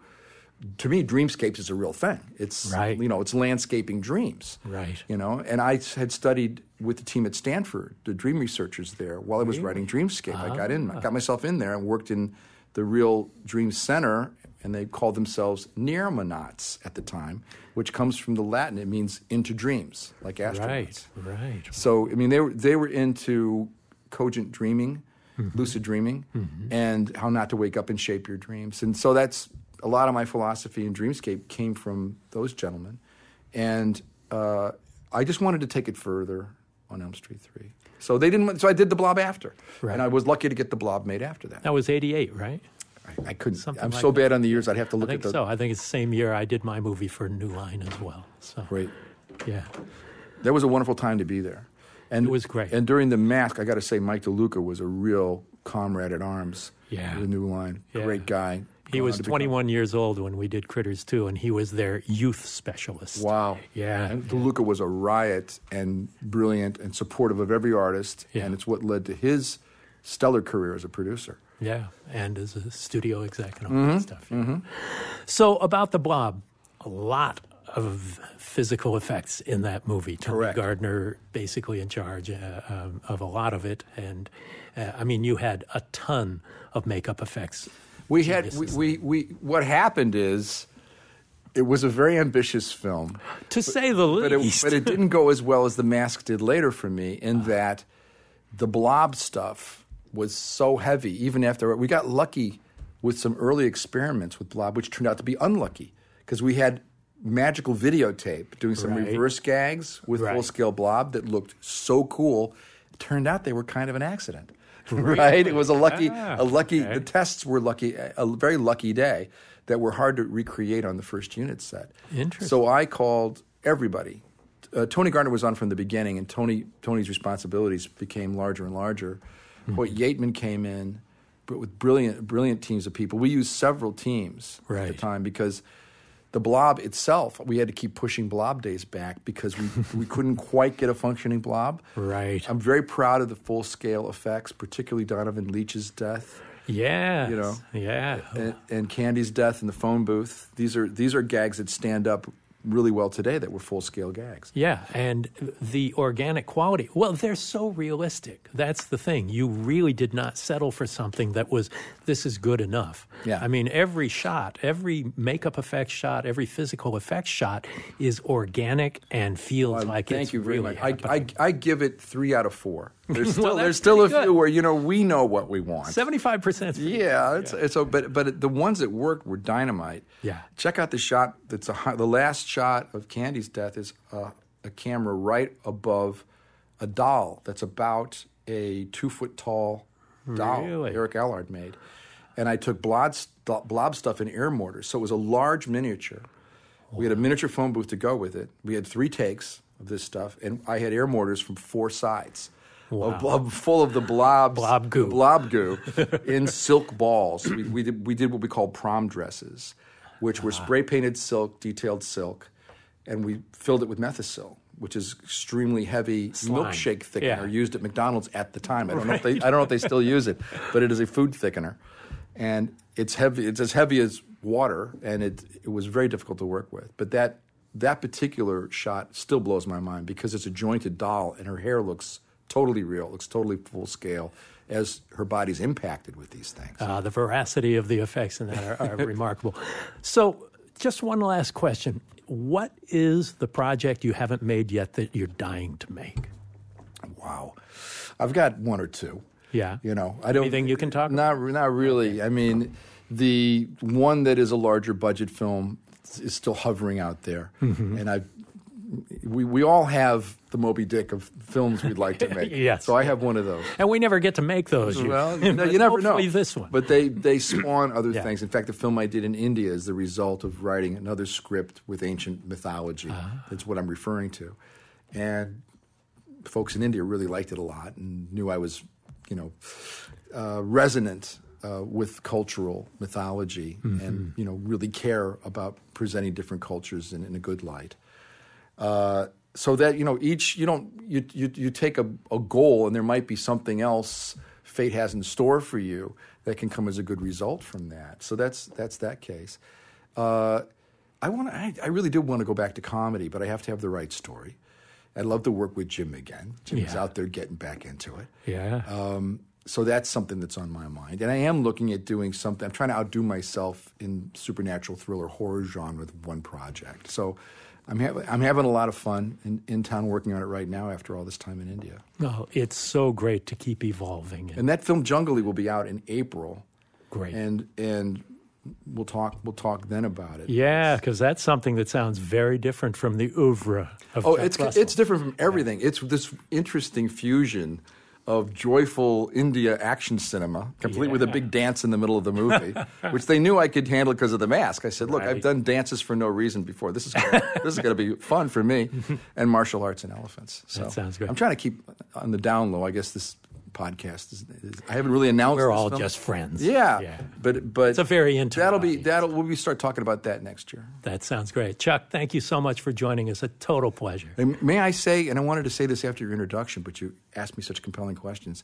To me, dreamscapes is a real thing. It's Right. you know, it's landscaping dreams. Right. You know, and I had studied with the team at Stanford, the dream researchers there, while I was writing Dreamscape. I got in, I got myself in there and worked in the real Dream Center, and they called themselves Oneironauts at the time, which comes from the Latin. It means into dreams, like astronauts. Right. Right. So I mean, they were they were into cogent dreaming, Mm-hmm. lucid dreaming, and how not to wake up and shape your dreams. And so that's a lot of my philosophy in Dreamscape came from those gentlemen, and uh, I just wanted to take it further on Elm Street Three. So they didn't. So I did the Blob after, Right. and I was lucky to get the Blob made after that. That was 88, right? I, I couldn't. Something I'm like so that. bad on the years. I'd have to look I think at the. so. I think it's the same year I did my movie for New Line as well. So, Great. yeah. That was a wonderful time to be there. And It was great. And during the mask, I got to say, Mike DeLuca was a real comrade at arms. Yeah. The new line. Yeah. Great guy. He was to become- 21 years old when we did Critters 2, and he was their youth specialist. Wow. Yeah. And DeLuca was a riot and brilliant and supportive of every artist. Yeah. And it's what led to his stellar career as a producer. Yeah, and as a studio exec and all Mm-hmm. that stuff. yeah. So about the Blob, a lot of physical effects in that movie. Tony Correct. Gardner basically in charge uh, um, of a lot of it, and uh, I mean, you had a ton of makeup effects. We had, we, we, we, what happened is, it was a very ambitious film. To say the but it, least. but it didn't go as well as the mask did later for me in that the blob stuff was so heavy even after we got lucky with some early experiments with blob which turned out to be unlucky because we had magical videotape doing some Right. reverse gags with Right. full scale blob that looked so cool it turned out they were kind of an accident [LAUGHS] right it was a lucky Ah, a lucky okay. the tests were lucky a very lucky day that were hard to recreate on the first unit set Interesting. so I called everybody uh, Tony Gardner was on from the beginning, and Tony Tony's responsibilities became larger and larger. Mm-hmm. Hoyt Yeatman came in, with brilliant brilliant teams of people. We used several teams at the time because the blob itself, we had to keep pushing blob days back because we [LAUGHS] we couldn't quite get a functioning blob. Right. I'm very proud of the full scale effects, particularly Donovan Leitch's death yeah. you know. Yeah. and, and Candy's death in the phone booth. These are these are gags that stand up really well today that were full scale gags. Yeah, and the organic quality. Well, they're so realistic. That's the thing. You really did not settle for something that was this is good enough. Yeah. I mean, every shot, every makeup effect shot, every physical effect shot is organic and feels like Thank it's you very really much. I. I, I give it three out of four. [LAUGHS] There's still Well, there's still a pretty few where you know we know what we want. Seventy-five percent. Yeah, it's it's a, but but the ones that worked were dynamite. Yeah. check out the shot. That's a the last shot of Candy's death is a, a camera right above a doll that's about a two foot tall doll Really? Eric Allard made, and I took blob st- blob stuff in air mortars, so it was a large miniature. We had a miniature phone booth to go with it. We had three takes of this stuff, and I had air mortars from four sides. Of blob, full of the blobs, Blob goo. blob goo [LAUGHS] in silk balls. We, we, did, we did what we called prom dresses, which were ah. spray painted silk, detailed silk, and we filled it with Methocel, which is extremely heavy Slime. milkshake thickener Yeah. used at McDonald's at the time. I don't know if they I don't know if they still use it, but it is a food thickener, and it's heavy. It's as heavy as water, and it it was very difficult to work with. But that that particular shot still blows my mind because it's a jointed doll, and her hair looks totally real, looks totally full scale, as her body's impacted with these things. Uh, the veracity of the effects in that are, are [LAUGHS] remarkable. So, just one last question: What is the project you haven't made yet that you're dying to make? Wow, I've got one or two. Yeah. you know, I don't. Anything you can talk about? Not not really. I mean, the one that is a larger budget film is still hovering out there, Mm-hmm. and I. We, we all have the Moby Dick of films we'd like to [LAUGHS] make. Yes. So I have one of those. And we never get to make those. Well, you, know, But you never know. this one. But they, they spawn other Yeah. things. In fact, the film I did in India is the result of writing another script with ancient mythology. Ah. That's what I'm referring to. And folks in India really liked it a lot and knew I was, you know, uh, resonant uh, with cultural mythology Mm-hmm. and, you know, really care about presenting different cultures in, in a good light. Uh, so that you know each you don't you you, you take a, a goal and there might be something else fate has in store for you that can come as a good result from that. So that's that's that case. Uh, i want I, I really do want to go back to comedy but i have to have the right story. I'd love to work with jim again. Jim's Yeah. out there getting back into it. Yeah. um, so that's something that's on my mind. And I am looking at doing something. I'm trying to outdo myself in supernatural thriller horror genre with one project. So I'm, having I'm having a lot of fun in, in town working on it right now after all this time in India. oh, it's so great to keep evolving. And, And that film Junglee will be out in April. great. And and we'll talk we'll talk then about it. yeah, because that's something that sounds very different from the oeuvre of Oh, Jack it's Russell. it's different from everything. It's this interesting fusion of joyful India action cinema, complete with a big dance in the middle of the movie, [LAUGHS] which they knew I could handle because of the mask. I said, "Look, I've done dances for no reason before. This is gonna, [LAUGHS] this is going to be fun for me." [LAUGHS] And martial arts and elephants. So That sounds good. I'm trying to keep on the down low. I guess this podcast is. is I haven't really announced. We're all film. just friends. Yeah, Yeah. but but It's a very intimate That'll be audience. that'll we'll be start talking about that next year. That sounds great. Chuck, thank you so much for joining us. A total pleasure. And may I say, and I wanted to say this after your introduction, but you asked me such compelling questions.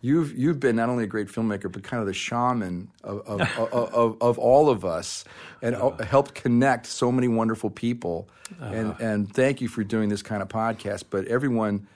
You've you've been not only a great filmmaker, but kind of the shaman of of, [LAUGHS] of, of, of all of us, and uh, helped connect so many wonderful people. And and thank you for doing this kind of podcast. But everyone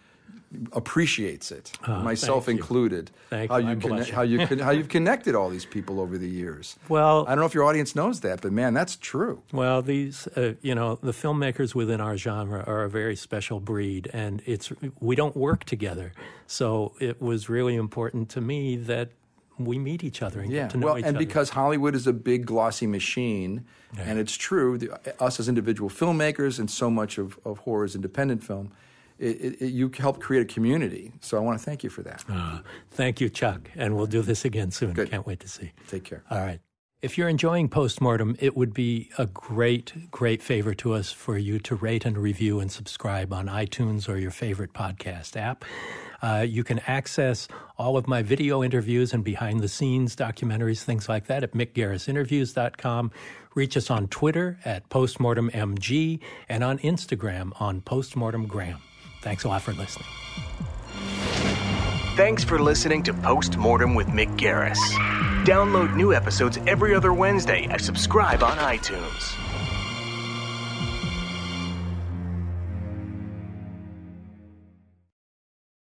appreciates it, myself thank included. Thank how you. you conne- how you con- how you've [LAUGHS] connected all these people over the years. Well- I don't know if your audience knows that, but man, that's true. Well, these, uh, you know, the filmmakers within our genre are a very special breed, and it's we don't work together. So it was really important to me that we meet each other and Yeah, get to know well, each and other. because Hollywood is a big glossy machine, and it's true, the, us as individual filmmakers and so much of, of horror is independent film, it, it, it, you help create a community. So I want to thank you for that. Uh, thank you, Chuck, and we'll do this again soon. Good. Can't wait to see. Take care. All right. If you're enjoying Postmortem, it would be a great, great favor to us for you to rate and review and subscribe on iTunes or your favorite podcast app. Uh, you can access all of my video interviews and behind the scenes documentaries, things like that, at mickgarrisinterviews.com. Reach us on Twitter at postmortemmg and on Instagram on postmortemgram. Thanks a lot for listening. Thanks for listening to Postmortem with Mick Garris. Download new episodes every other Wednesday and subscribe on iTunes.